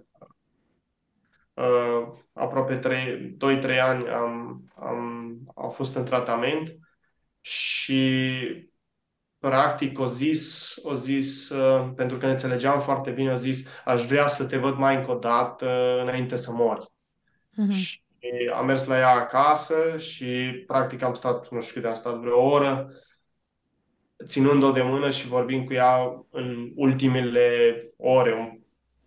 uh, aproape 2-3 ani am, am, a fost în tratament și practic o zis, o zis uh, pentru că ne înțelegeam foarte bine, o zis, aș vrea să te văd mai încă o dată uh, înainte să mori. Uh-huh. Și am mers la ea acasă și practic am stat, nu știu cât am stat, vreo oră, ținând-o de mână și vorbind cu ea în ultimele ore,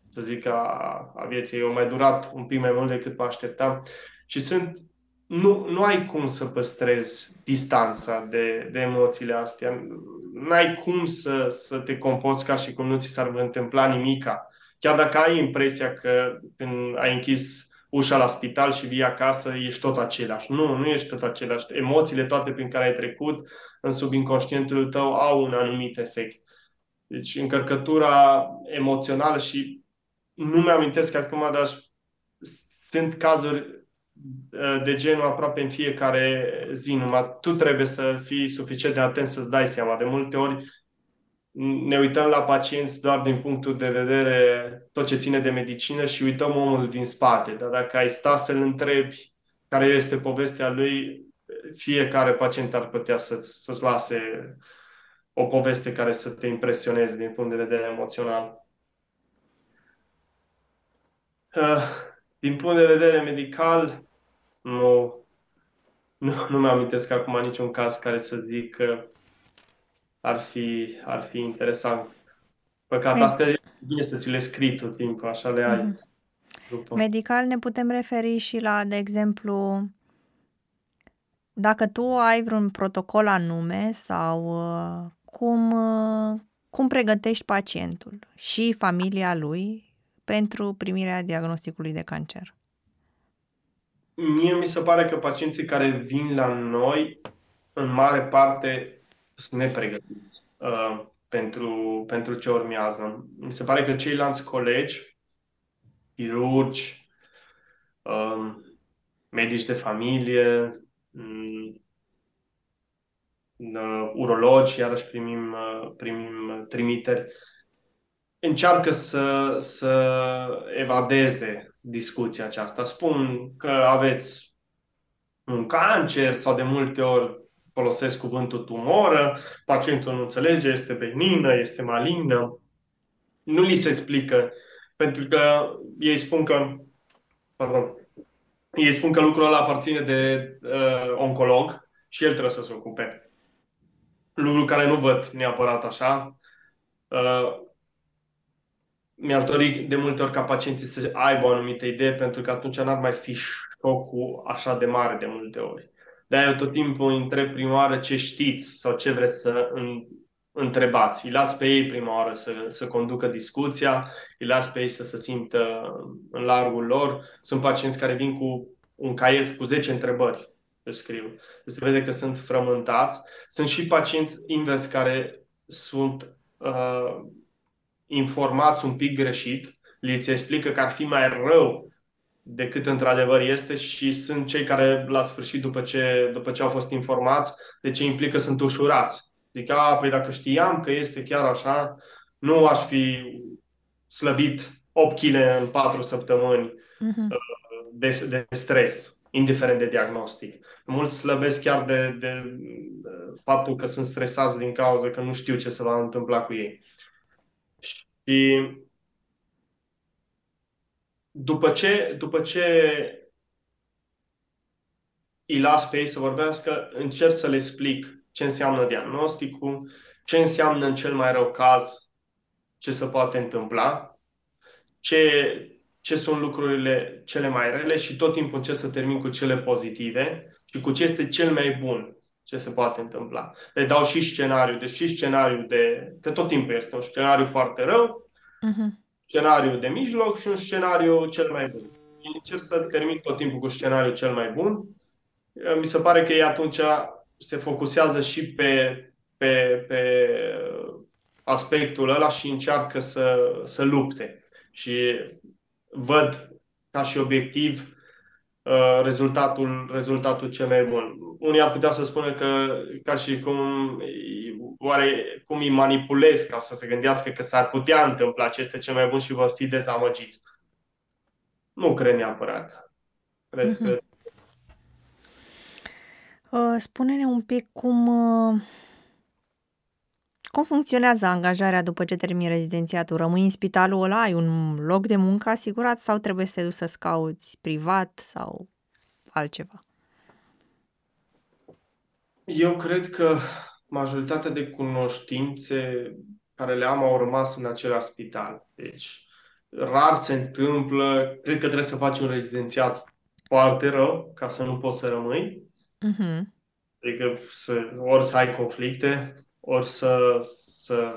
să zic, a, a vieții. Eu mai durat un pic mai mult decât mă așteptam. Și sunt nu, nu ai cum să păstrezi distanța de, de emoțiile astea. Nu ai cum să, să te comporți ca și cum nu ți s-ar întâmpla nimica. Chiar dacă ai impresia că când ai închis ușa la spital și vii acasă, ești tot același. Nu, nu ești tot același. Emoțiile toate prin care ai trecut în subinconștientul tău au un anumit efect. Deci încărcătura emoțională și nu mi-amintesc acum, dar sunt cazuri Uh, de genul aproape în fiecare zi, numai tu trebuie să fii suficient de atent să-ți dai seama. De multe ori ne uităm la pacienți doar din punctul de vedere tot ce ține de medicină și uităm omul din spate. Dar dacă ai sta să-l întrebi care este povestea lui, fiecare pacient ar putea să-ți, să-ți lase o poveste care să te impresioneze din punct de vedere emoțional. Uh, din punct de vedere medical, nu, nu, nu mi-am amintesc acum niciun caz care să zic că ar fi, ar fi interesant. Păcat, Med- asta e bine să ți le scrii tot timpul, așa le ai. Mm. După. Medical ne putem referi și la, de exemplu, dacă tu ai vreun protocol anume sau uh, cum, uh, cum pregătești pacientul și familia lui pentru primirea diagnosticului de cancer mie mi se pare că pacienții care vin la noi, în mare parte, sunt nepregătiți uh, pentru, pentru ce urmează. Mi se pare că ceilalți colegi, chirurgi, uh, medici de familie, um, uh, urologi, iarăși primim, uh, primim trimiteri, încearcă să, să evadeze discuția aceasta. Spun că aveți un cancer sau de multe ori folosesc cuvântul tumoră, pacientul nu înțelege, este benignă, este malignă. Nu li se explică, pentru că ei spun că, pardon, ei spun că lucrul ăla aparține de uh, oncolog și el trebuie să se ocupe. Lucru care nu văd neapărat așa. Uh, mi-aș dori de multe ori ca pacienții să aibă o anumită idee, pentru că atunci n-ar mai fi șocul așa de mare de multe ori. De-aia eu tot timpul întreb prima oară ce știți sau ce vreți să întrebați. Îi las pe ei prima oară să, să conducă discuția, îi las pe ei să se simtă în largul lor. Sunt pacienți care vin cu un caiet cu 10 întrebări să scriu. Se vede că sunt frământați. Sunt și pacienți invers care sunt uh, informați un pic greșit, li se explică că ar fi mai rău decât într-adevăr este și sunt cei care la sfârșit, după ce, după ce au fost informați, de ce implică sunt ușurați. Zic, a, păi dacă știam că este chiar așa, nu aș fi slăbit 8 kg în 4 săptămâni uh-huh. de, de stres. indiferent de diagnostic. Mulți slăbesc chiar de, de faptul că sunt stresați din cauza că nu știu ce se va întâmpla cu ei. Și după ce, după ce îi las pe ei să vorbească, încerc să le explic ce înseamnă diagnosticul, ce înseamnă în cel mai rău caz ce se poate întâmpla, ce, ce sunt lucrurile cele mai rele și tot timpul încerc să termin cu cele pozitive și cu ce este cel mai bun ce se poate întâmpla. Le dau și scenariu, deci și scenariu de, că tot timpul este un scenariu foarte rău, uh-huh. scenariu de mijloc și un scenariu cel mai bun. Încerc să termin tot timpul cu scenariul cel mai bun. Mi se pare că ei atunci se focusează și pe, pe, pe aspectul ăla și încearcă să, să lupte. Și văd ca și obiectiv uh, rezultatul, rezultatul cel mai bun. Unii ar putea să spună că ca și cum oare cum îi manipulez ca să se gândească că s-ar putea întâmpla ce este cel mai bun și vor fi dezamăgiți. Nu cred neapărat. Cred mm-hmm. că uh, Spune-ne un pic cum uh, cum funcționează angajarea după ce termini rezidențiatul? Rămâi în spitalul ăla, ai un loc de muncă asigurat sau trebuie să te duci să-ți cauți privat sau altceva? Eu cred că majoritatea de cunoștințe care le am au rămas în același spital. Deci, rar se întâmplă, cred că trebuie să faci un rezidențiat foarte rău ca să nu poți să rămâi. Uh-huh. Adică să, ori să ai conflicte, ori să, să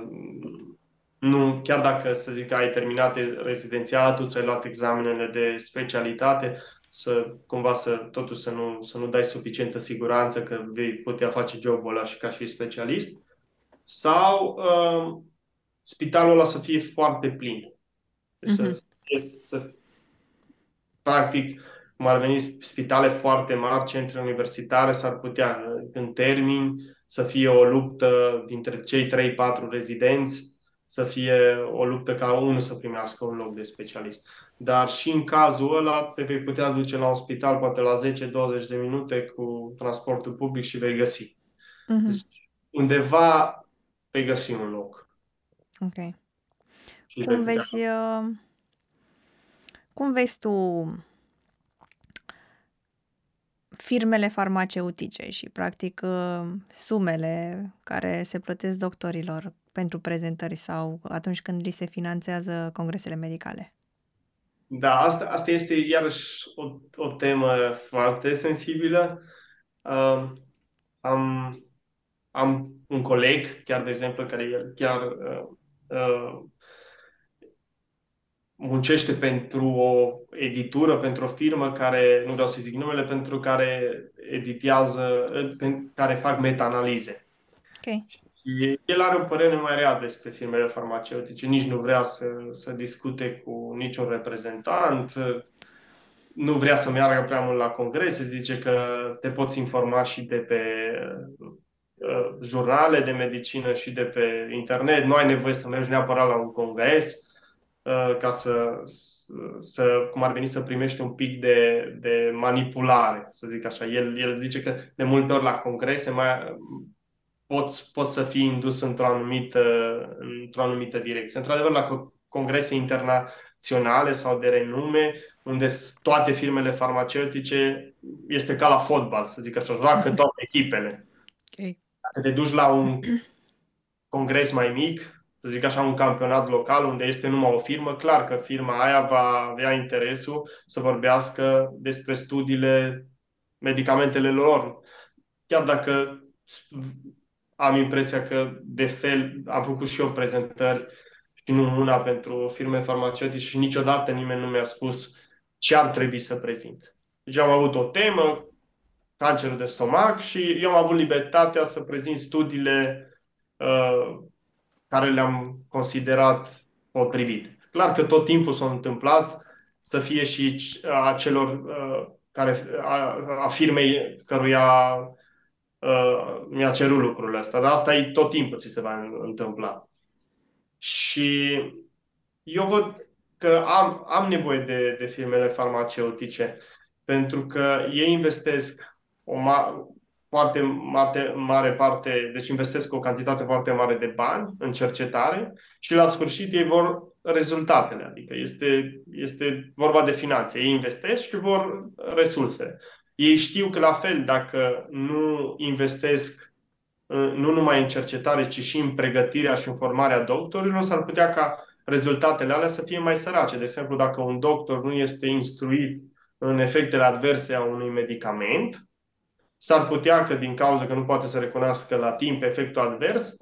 nu, chiar dacă, să zic, ai terminat rezidențiatul, ți-ai luat examenele de specialitate, să cumva să totuși să nu, să nu dai suficientă siguranță că vei putea face jobul ăla și ca și specialist, sau uh, spitalul ăla să fie foarte plin. Deci uh-huh. să, să, practic, cum ar veni spitale foarte mari, centre universitare, s-ar putea, în termin, să fie o luptă dintre cei 3-4 rezidenți, să fie o luptă ca unul să primească un loc de specialist. Dar și în cazul ăla te vei putea duce la un spital poate la 10-20 de minute cu transportul public și vei găsi. Uh-huh. Deci, undeva vei găsi un loc. Ok. Și cum vezi, uh, cum vezi tu firmele farmaceutice și, practic, uh, sumele care se plătesc doctorilor pentru prezentări sau atunci când li se finanțează congresele medicale? Da, asta, asta este iarăși o, o temă foarte sensibilă. Uh, am, am un coleg, chiar de exemplu, care el chiar uh, uh, muncește pentru o editură, pentru o firmă care, nu vreau să zic numele, pentru care editează, care fac meta-analize. Okay. El are o părere mai rea despre firmele farmaceutice, nici nu vrea să, să discute cu niciun reprezentant, nu vrea să meargă prea mult la congrese, zice că te poți informa și de pe uh, jurnale de medicină și de pe internet, nu ai nevoie să mergi neapărat la un congres uh, ca să, să, cum ar veni, să primești un pic de, de manipulare, să zic așa. El, el zice că de multe ori la congrese mai, poți, poți să fii indus într-o anumită, într-o anumită direcție. Într-adevăr, la congrese internaționale sau de renume, unde toate firmele farmaceutice este ca la fotbal, să zic așa, joacă toate echipele. Okay. Dacă te duci la un congres mai mic, să zic așa, un campionat local unde este numai o firmă, clar că firma aia va avea interesul să vorbească despre studiile, medicamentele lor. Chiar dacă am impresia că de fel am făcut și eu prezentări și nu una pentru firme farmaceutice și niciodată nimeni nu mi-a spus ce ar trebui să prezint. Deci am avut o temă, cancerul de stomac și eu am avut libertatea să prezint studiile uh, care le-am considerat potrivite. Clar că tot timpul s-a întâmplat să fie și a celor uh, care, a, a firmei căruia uh, mi-a cerut lucrurile astea, dar asta e tot timpul ți se va întâmpla. Și eu văd că am, am nevoie de, de firmele farmaceutice. pentru că ei investesc o ma- foarte mare, mare parte, deci investesc o cantitate foarte mare de bani în cercetare și la sfârșit ei vor rezultatele, adică este, este vorba de finanțe. Ei investesc și vor resurse. Ei știu că la fel, dacă nu investesc nu numai în cercetare, ci și în pregătirea și în formarea doctorilor, s-ar putea ca rezultatele alea să fie mai sărace. De exemplu, dacă un doctor nu este instruit în efectele adverse a unui medicament, s-ar putea că din cauza că nu poate să recunoască la timp efectul advers,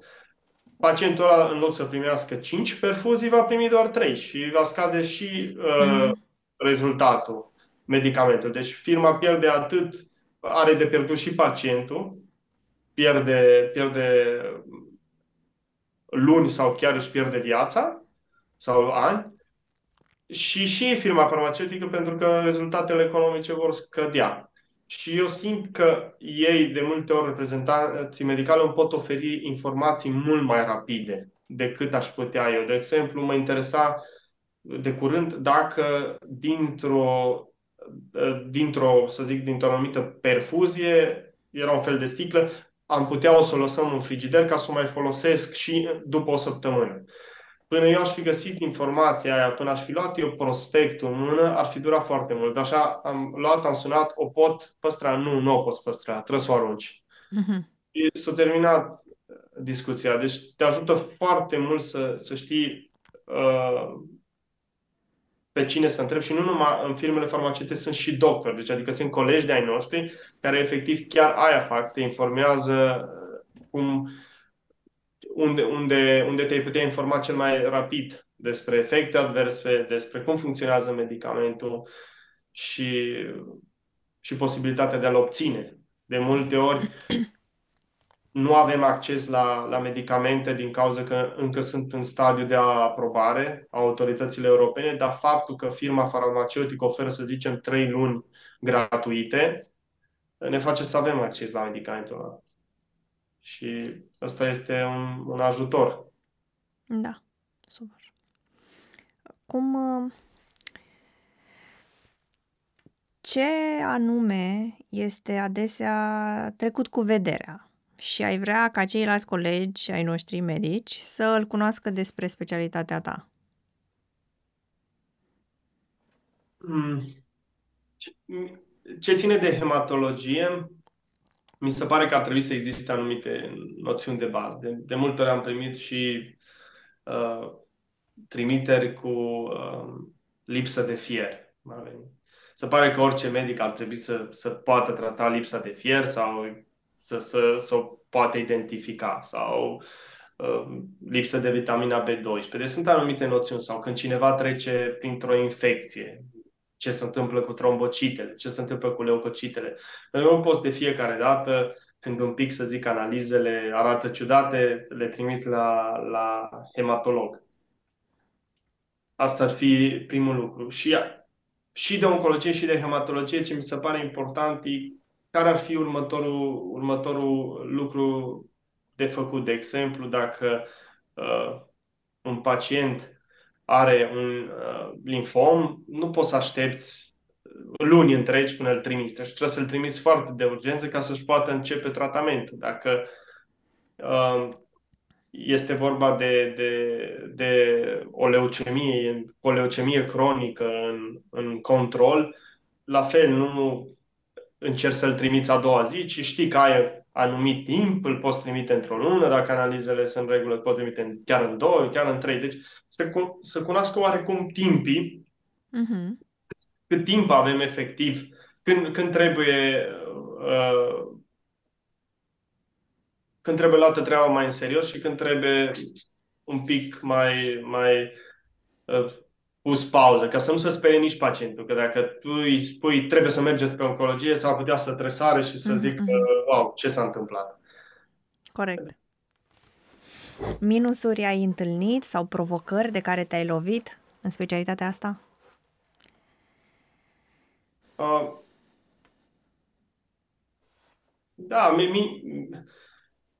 pacientul ăla, în loc să primească 5 perfuzii, va primi doar 3 și va scade și uh, mm. rezultatul medicamentului. Deci firma pierde atât, are de pierdut și pacientul, pierde, pierde luni sau chiar își pierde viața sau ani, și și firma farmaceutică pentru că rezultatele economice vor scădea. Și eu simt că ei, de multe ori, reprezentanții medicale, îmi pot oferi informații mult mai rapide decât aș putea eu. De exemplu, mă interesa de curând dacă dintr-o, dintr-o să zic, dintr-o anumită perfuzie, era un fel de sticlă, am putea o să o lăsăm în frigider ca să o mai folosesc și după o săptămână. Până eu aș fi găsit informația aia, până aș fi luat eu prospectul în mână, ar fi durat foarte mult. Așa am luat, am sunat, o pot păstra? Nu, nu o poți păstra, trebuie să o arunci. Uh-huh. s-a terminat discuția. Deci te ajută foarte mult să, să știi uh, pe cine să întrebi și nu numai în firmele farmaceutice sunt și doctori, deci adică sunt colegi de ai noștri care efectiv chiar aia fac, te informează cum unde, unde, unde te-ai putea informa cel mai rapid despre efecte adverse, despre cum funcționează medicamentul și, și posibilitatea de a-l obține. De multe ori nu avem acces la, la medicamente din cauza că încă sunt în stadiu de aprobare a autoritățile europene, dar faptul că firma farmaceutică oferă, să zicem, trei luni gratuite, ne face să avem acces la medicamentul ăla. Și ăsta este un, un ajutor. Da, super. Cum... Uh, ce anume este adesea trecut cu vederea și ai vrea ca ceilalți colegi ai noștri medici să îl cunoască despre specialitatea ta? Hmm. Ce ține de hematologie, mi se pare că ar trebui să existe anumite noțiuni de bază. De, de multe ori am primit și uh, trimiteri cu uh, lipsă de fier. Se pare că orice medic ar trebui să, să poată trata lipsa de fier sau să, să, să o poată identifica sau uh, lipsă de vitamina B12. Deci sunt anumite noțiuni sau când cineva trece printr-o infecție, ce se întâmplă cu trombocitele, ce se întâmplă cu leucocitele. Nu poți de fiecare dată, când un pic, să zic, analizele arată ciudate, le trimiți la, la hematolog. Asta ar fi primul lucru. Și, și de oncologie și de hematologie, ce mi se pare important e care ar fi următorul, următorul lucru de făcut. De exemplu, dacă uh, un pacient are un uh, linfom, nu poți să aștepți luni întregi până îl trimiți. Deci trebuie să-l trimiți foarte de urgență ca să-și poată începe tratamentul. Dacă uh, este vorba de, de, de o leucemie, o leucemie cronică în, în control, la fel, nu încerci să-l trimiți a doua zi, ci știi că ai anumit timp, îl poți trimite într-o lună, dacă analizele sunt în regulă, îl poți trimite chiar în două, chiar în trei. Deci să, să cunoască oarecum timpii, uh-huh. cât timp avem efectiv, când, când trebuie uh, când trebuie luată treaba mai în serios și când trebuie un pic mai, mai uh, pus pauză, ca să nu se sperie nici pacientul. Că dacă tu îi spui trebuie să mergeți pe oncologie, s-ar putea să tresare și să mm-hmm. zic mhm. wow, ce s-a întâmplat. Corect. Minusuri ai întâlnit sau provocări de care te-ai lovit în specialitatea asta? Uh, da, mi, mi,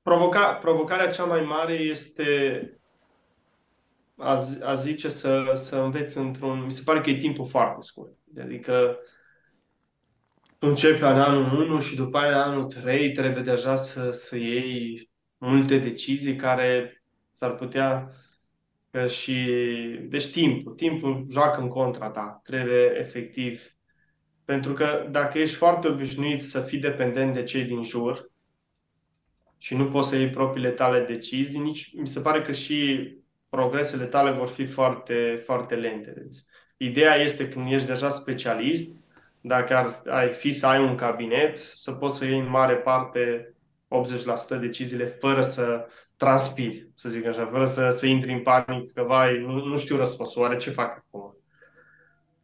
provoca, provocarea cea mai mare este a, a zice să, să înveți într-un... Mi se pare că e timpul foarte scurt. Adică tu începi la anul 1 și după aia anul 3 trebuie deja să, să iei multe decizii care s-ar putea că și... Deci timpul, timpul joacă în contra ta. Trebuie efectiv pentru că dacă ești foarte obișnuit să fii dependent de cei din jur și nu poți să iei propriile tale decizii, nici, mi se pare că și progresele tale vor fi foarte, foarte lente. Deci, ideea este când ești deja specialist, dacă ar, ai fi să ai un cabinet, să poți să iei în mare parte 80% deciziile fără să transpiri, să zic așa, fără să, să intri în panic, că vai, nu, nu știu răspunsul, oare ce fac acum?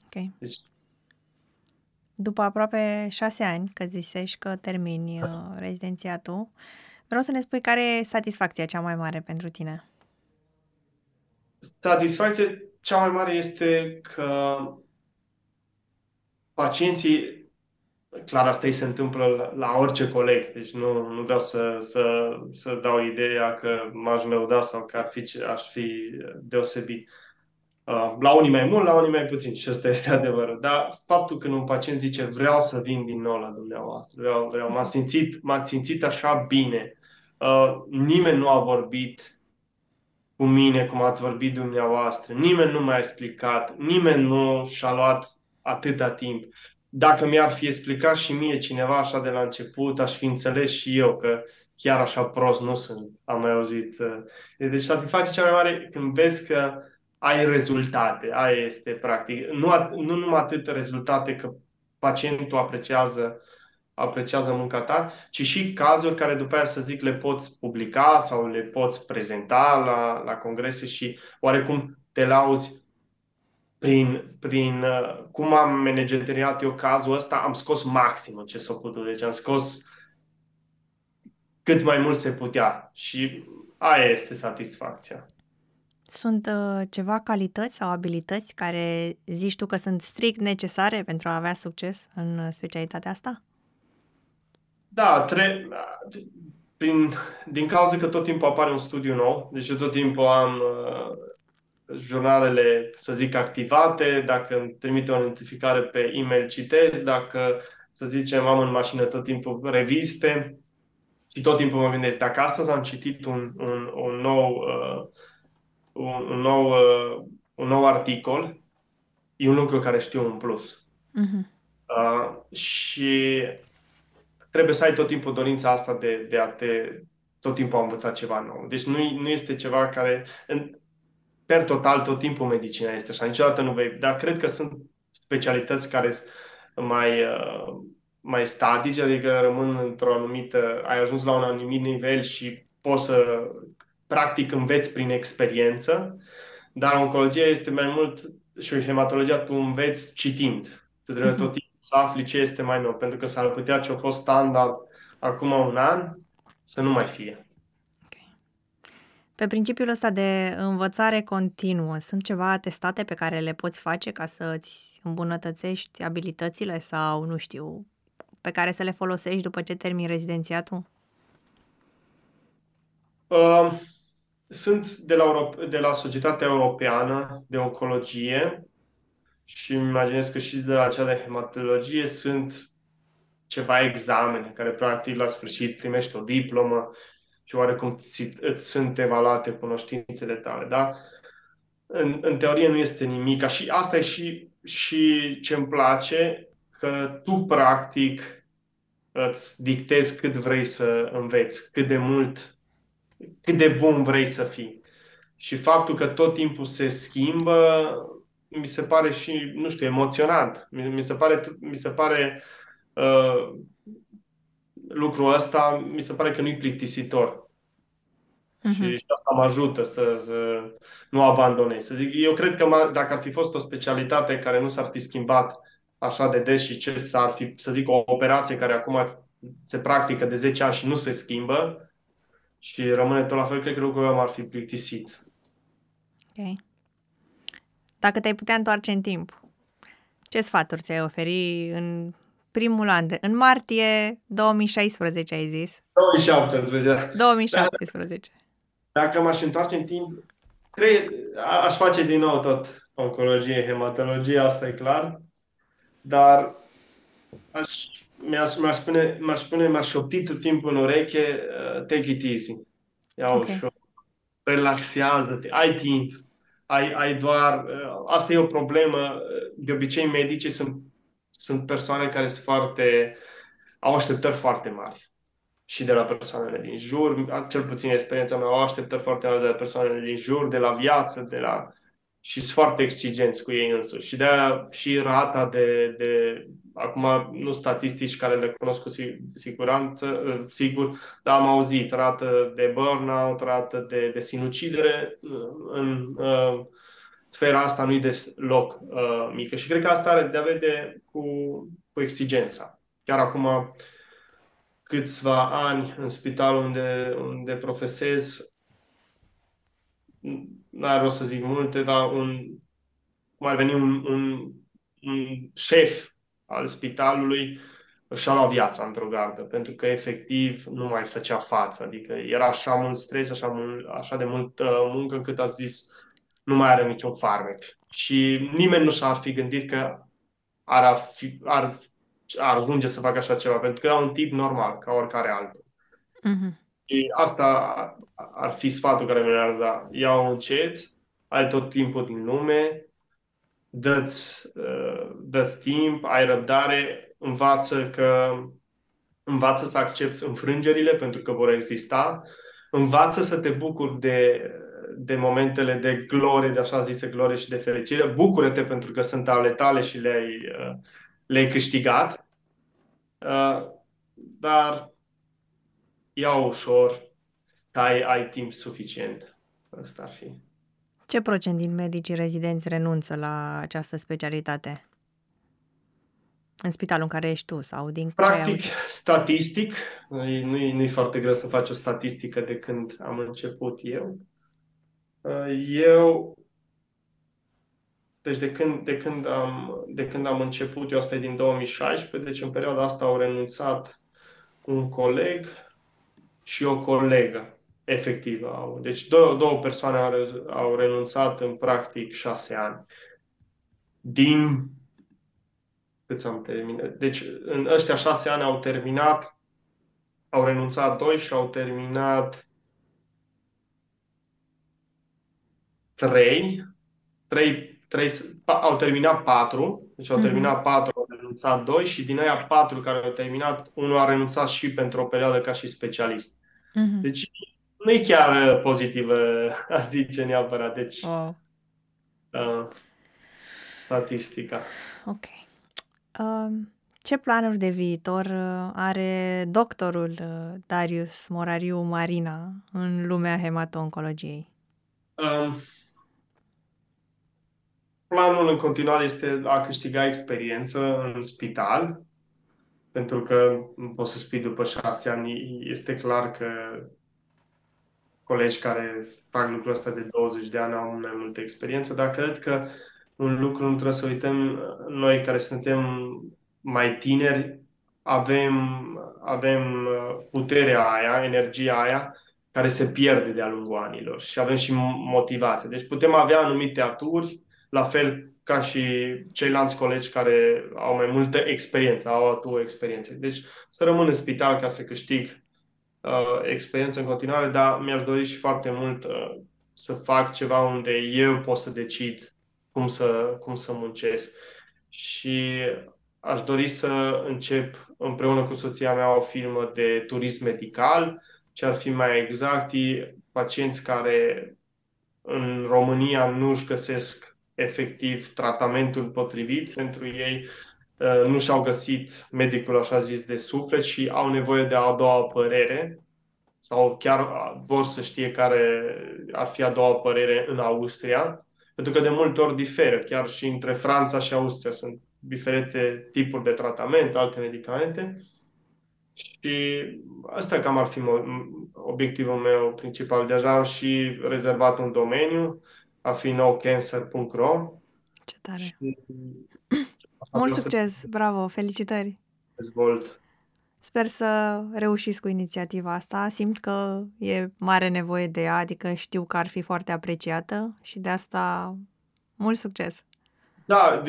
Okay. Deci după aproape șase ani, că zisești că termini uh, rezidențiatul, vreau să ne spui care e satisfacția cea mai mare pentru tine. Satisfacția cea mai mare este că pacienții, clar asta îi se întâmplă la, la orice coleg, deci nu, nu vreau să, să, să dau ideea că m-aș lăuda sau că ar fi, aș fi deosebit. Uh, la unii mai mult, la unii mai puțin și asta este adevărul. Dar faptul că un pacient zice vreau să vin din nou la dumneavoastră, vreau, vreau, m-a simțit, m-a simțit așa bine, uh, nimeni nu a vorbit cu mine cum ați vorbit dumneavoastră, nimeni nu mi-a explicat, nimeni nu și-a luat atâta timp. Dacă mi-ar fi explicat și mie cineva așa de la început, aș fi înțeles și eu că chiar așa prost nu sunt, am mai auzit. Uh, deci satisfacția cea mai mare când vezi că ai rezultate. Aia este practic. Nu, nu numai atât rezultate că pacientul apreciază apreciază munca ta, ci și cazuri care după aia, să zic, le poți publica sau le poți prezenta la, la congrese și oarecum te lauzi prin, prin uh, cum am manageriat eu cazul ăsta, am scos maximul ce s-a putut. Deci am scos cât mai mult se putea și aia este satisfacția. Sunt uh, ceva calități sau abilități care zici tu că sunt strict necesare pentru a avea succes în uh, specialitatea asta? Da, tre- prin, din cauza că tot timpul apare un studiu nou, deci eu tot timpul am uh, jurnalele, să zic, activate, dacă îmi trimite o notificare pe e-mail citesc, dacă, să zicem, am în mașină tot timpul reviste și tot timpul mă gândesc, dacă astăzi am citit un, un, un nou uh, un, un, nou, uh, un nou articol, e un lucru care știu în plus. Uh-huh. Uh, și trebuie să ai tot timpul dorința asta de, de a te tot timpul a învăța ceva nou. Deci nu, nu este ceva care, în, per total, tot timpul medicina este așa, niciodată nu vei, dar cred că sunt specialități care mai, uh, mai statice, adică rămân într-o anumită, ai ajuns la un anumit nivel și poți să practic înveți prin experiență, dar oncologia este mai mult și hematologia tu înveți citind. Tu trebuie uh-huh. tot timpul să afli ce este mai nou, pentru că s-ar putea ce a fost standard acum un an să nu mai fie. Pe principiul ăsta de învățare continuă, sunt ceva atestate pe care le poți face ca să îți îmbunătățești abilitățile sau, nu știu, pe care să le folosești după ce termini rezidențiatul? Uh, sunt de la, Euro- de la Societatea Europeană de Oncologie și îmi imaginez că și de la cea de hematologie sunt ceva examene care practic la sfârșit primești o diplomă și oarecum ți, îți sunt evaluate cunoștințele tale, da? În, în teorie nu este nimic. Și asta e și, și ce îmi place, că tu practic îți dictezi cât vrei să înveți, cât de mult cât de bun vrei să fii. Și faptul că tot timpul se schimbă, mi se pare și, nu știu, emoționant. Mi, mi se pare, mi se pare uh, lucrul ăsta, mi se pare că nu-i plictisitor. Uh-huh. Și, și asta mă ajută să, să nu abandonez. Să zic, eu cred că dacă ar fi fost o specialitate care nu s-ar fi schimbat așa de des și ce s-ar fi, să zic, o operație care acum se practică de 10 ani și nu se schimbă, și rămâne tot la fel, cred că lucrurile m-ar fi plictisit. Ok. Dacă te-ai putea întoarce în timp, ce sfaturi ți-ai oferi în primul an, de, în martie 2016 ai zis? 2017. 2017. Dacă m-aș întoarce în timp, cred, aș face din nou tot oncologie, hematologie, asta e clar, dar aș, mi-aș, mi-aș spune, mi-aș spune, mi-aș șopti tot timpul în ureche, uh, take it easy. Ia okay. ușor. Relaxează-te. Ai timp. Ai, ai doar... Uh, asta e o problemă. De obicei, medicii sunt, sunt persoane care sunt foarte... au așteptări foarte mari și de la persoanele din jur, cel puțin experiența mea, au așteptări foarte mari de la persoanele din jur, de la viață, de la... și sunt foarte exigenți cu ei însuși. Și de-aia și rata de, de acum nu statistici care le cunosc cu siguranță, sigur, dar am auzit rată de burnout, rată de, de sinucidere în uh, sfera asta nu-i de loc uh, mică. Și cred că asta are de a vede cu, cu exigența. Chiar acum câțiva ani în spitalul unde, unde profesez, nu are rost să zic multe, dar un, cum ar veni un, un, un șef al spitalului și-a luat viața într-o gardă, pentru că efectiv nu mai făcea față. Adică era așa mult stres, așa, mult, așa de mult uh, muncă, încât a zis nu mai are niciun farmec. Și nimeni nu și-ar fi gândit că ar, fi, ar, ar ajunge să facă așa ceva, pentru că era un tip normal, ca oricare altul. Mm-hmm. Și asta ar fi sfatul care mi-ar da. Ia-o încet, ai tot timpul din lume, dă-ți, uh, dă timp, ai răbdare, învață că învață să accepti înfrângerile pentru că vor exista, învață să te bucuri de, de momentele de glorie, de așa zise glorie și de fericire, bucură-te pentru că sunt ale tale și le-ai, uh, le-ai câștigat, uh, dar ia ușor, ai, ai timp suficient. Asta ar fi. Ce procent din medicii rezidenți renunță la această specialitate? În spitalul în care ești tu sau din Practic, statistic, nu e, nu e foarte greu să faci o statistică de când am început eu. Eu, deci de când, de când, am, de când am început, eu asta e din 2016, deci în perioada asta au renunțat un coleg și o colegă efectivă au. Deci două, două persoane au, au renunțat în practic șase ani. Din cât am terminat? Deci în ăștia șase ani au terminat, au renunțat doi și au terminat trei. Trei, trei au terminat patru, deci au mm-hmm. terminat patru, au renunțat doi și din aia patru care au terminat, unul a renunțat și pentru o perioadă ca și specialist. Mm-hmm. Deci nu e chiar uh, pozitivă, aș zice neapărat. Deci, oh. uh, statistica. Ok. Uh, ce planuri de viitor uh, are doctorul uh, Darius Morariu Marina în lumea hemato-oncologiei? Um, planul în continuare este a câștiga experiență în spital, pentru că nu poți să spui după șase ani, este clar că colegi care fac lucrul ăsta de 20 de ani au mai multă experiență, dar cred că un lucru nu trebuie să uităm, noi care suntem mai tineri, avem, avem puterea aia, energia aia, care se pierde de-a lungul anilor și avem și motivație. Deci putem avea anumite aturi, la fel ca și ceilalți colegi care au mai multă experiență, au atu experiență. Deci să rămân în spital ca să câștig uh, experiență în continuare, dar mi-aș dori și foarte mult uh, să fac ceva unde eu pot să decid cum să, cum să muncesc. Și aș dori să încep împreună cu soția mea o firmă de turism medical, ce ar fi mai exact, pacienți care în România nu își găsesc efectiv tratamentul potrivit pentru ei, Uh, nu și-au găsit medicul, așa zis, de suflet și au nevoie de a doua părere sau chiar vor să știe care ar fi a doua părere în Austria, pentru că de multe ori diferă, chiar și între Franța și Austria sunt diferite tipuri de tratament, alte medicamente. Și asta cam ar fi obiectivul meu principal. Deja am și rezervat un domeniu, a fi nocancer.ro. Ce tare! Și mult succes, bravo, felicitări! Dezvolt. Sper să reușiți cu inițiativa asta. Simt că e mare nevoie de ea, adică știu că ar fi foarte apreciată și de asta mult succes! Da,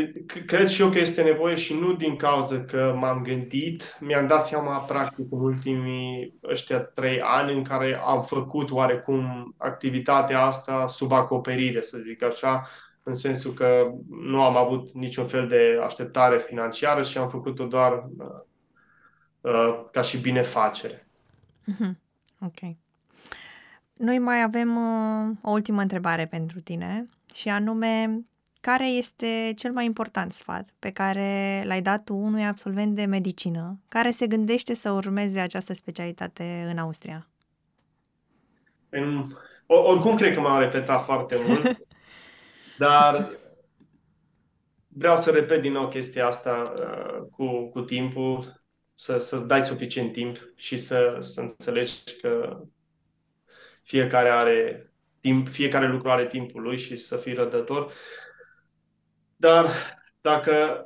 cred și eu că este nevoie și nu din cauza că m-am gândit. Mi-am dat seama, practic, în ultimii ăștia trei ani în care am făcut oarecum activitatea asta sub acoperire, să zic așa, în sensul că nu am avut niciun fel de așteptare financiară și am făcut-o doar uh, uh, ca și binefacere. Mm-hmm. Ok. Noi mai avem uh, o ultimă întrebare pentru tine și anume, care este cel mai important sfat pe care l-ai dat tu unui absolvent de medicină care se gândește să urmeze această specialitate în Austria? În, oricum cred că m-am repetat foarte mult, dar vreau să repet din nou chestia asta uh, cu, cu timpul, să, să-ți dai suficient timp și să, să înțelegi că fiecare are timp, fiecare lucru are timpul lui și să fii rădător. Dar dacă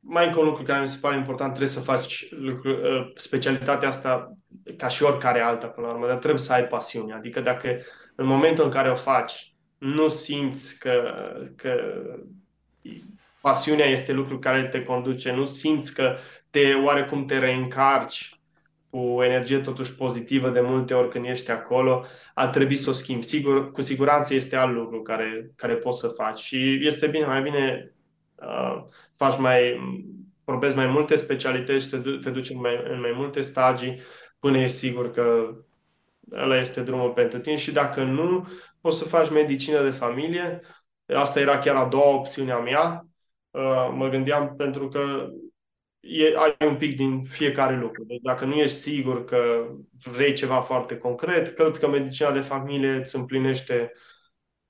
mai încă un lucru care mi se pare important, trebuie să faci lucru, uh, specialitatea asta ca și oricare alta până la urmă, dar trebuie să ai pasiune. Adică dacă în momentul în care o faci nu simți că, că pasiunea este lucru care te conduce, nu simți că te oarecum te reîncarci cu energie totuși pozitivă de multe ori când ești acolo, ar trebui să o schimbi. Sigur, cu siguranță este alt lucru care, care poți să faci și este bine, mai bine uh, faci mai, probezi mai multe specialități și te, te duci în mai, în mai multe stagii până ești sigur că ăla este drumul pentru tine și dacă nu, poți să faci medicină de familie. Asta era chiar a doua opțiune a mea. Uh, mă gândeam pentru că e, ai un pic din fiecare lucru. Deci dacă nu ești sigur că vrei ceva foarte concret, cred că medicina de familie îți împlinește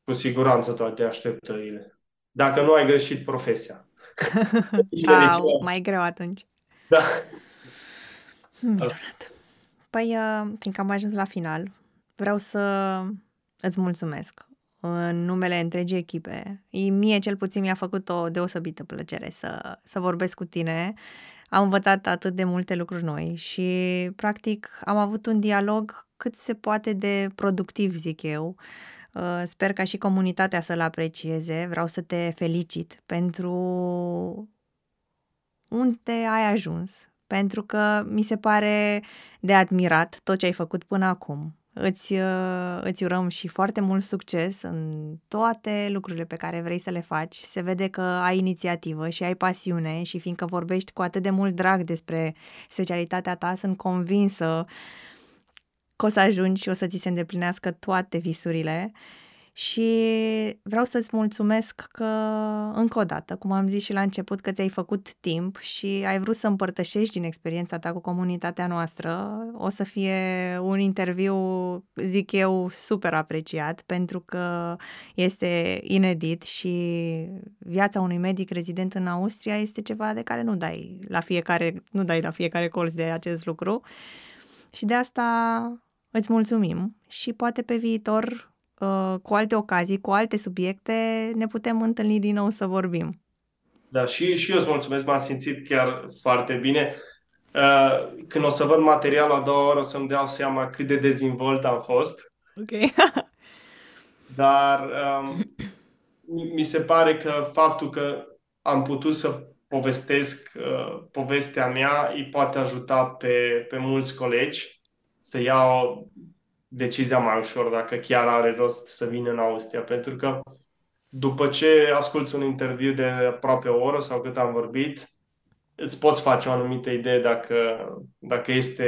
cu siguranță toate așteptările. Dacă nu ai greșit profesia. Au, mai greu atunci. Da. Minunat. Păi, uh, fiindcă am ajuns la final, vreau să îți mulțumesc în numele întregii echipe. Mie cel puțin mi-a făcut o deosebită plăcere să, să vorbesc cu tine. Am învățat atât de multe lucruri noi și, practic, am avut un dialog cât se poate de productiv, zic eu. Uh, sper ca și comunitatea să-l aprecieze. Vreau să te felicit pentru unde ai ajuns, pentru că mi se pare de admirat tot ce ai făcut până acum. Îți, uh, îți urăm și foarte mult succes în toate lucrurile pe care vrei să le faci. Se vede că ai inițiativă și ai pasiune și fiindcă vorbești cu atât de mult drag despre specialitatea ta, sunt convinsă că o să ajungi și o să ți se îndeplinească toate visurile. Și vreau să-ți mulțumesc că, încă o dată, cum am zis și la început, că ți-ai făcut timp și ai vrut să împărtășești din experiența ta cu comunitatea noastră. O să fie un interviu, zic eu, super apreciat, pentru că este inedit și viața unui medic rezident în Austria este ceva de care nu dai la fiecare, nu dai la fiecare colț de acest lucru. Și de asta îți mulțumim și poate pe viitor Uh, cu alte ocazii, cu alte subiecte, ne putem întâlni din nou să vorbim. Da, și, și eu îți mulțumesc, m-am simțit chiar foarte bine. Uh, când o să văd materialul a doua oră, o să-mi dau seama cât de dezvolt am fost. Ok. Dar um, mi se pare că faptul că am putut să povestesc uh, povestea mea îi poate ajuta pe, pe mulți colegi să iau decizia mai ușor dacă chiar are rost să vină în Austria. Pentru că după ce asculți un interviu de aproape o oră sau cât am vorbit, îți poți face o anumită idee dacă, dacă este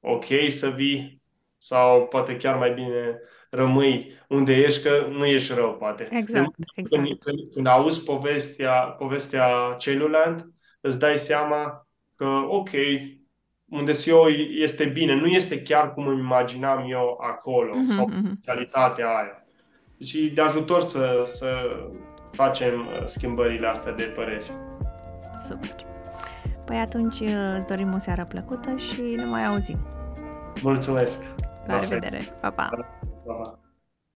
ok să vii sau poate chiar mai bine rămâi unde ești, că nu ești rău, poate. Exact, exact. Când, când, când auzi povestea, povestea celuilalt, îți dai seama că, ok, unde eu este bine, nu este chiar cum îmi imaginam eu acolo, mm-hmm, sau mhm. specialitatea aia. Deci de ajutor să, să facem uh, schimbările astea de păreri. Super. Păi atunci uh, îți dorim o seară plăcută și ne mai auzim. Mulțumesc! La revedere! Pa, pa! pa, pa.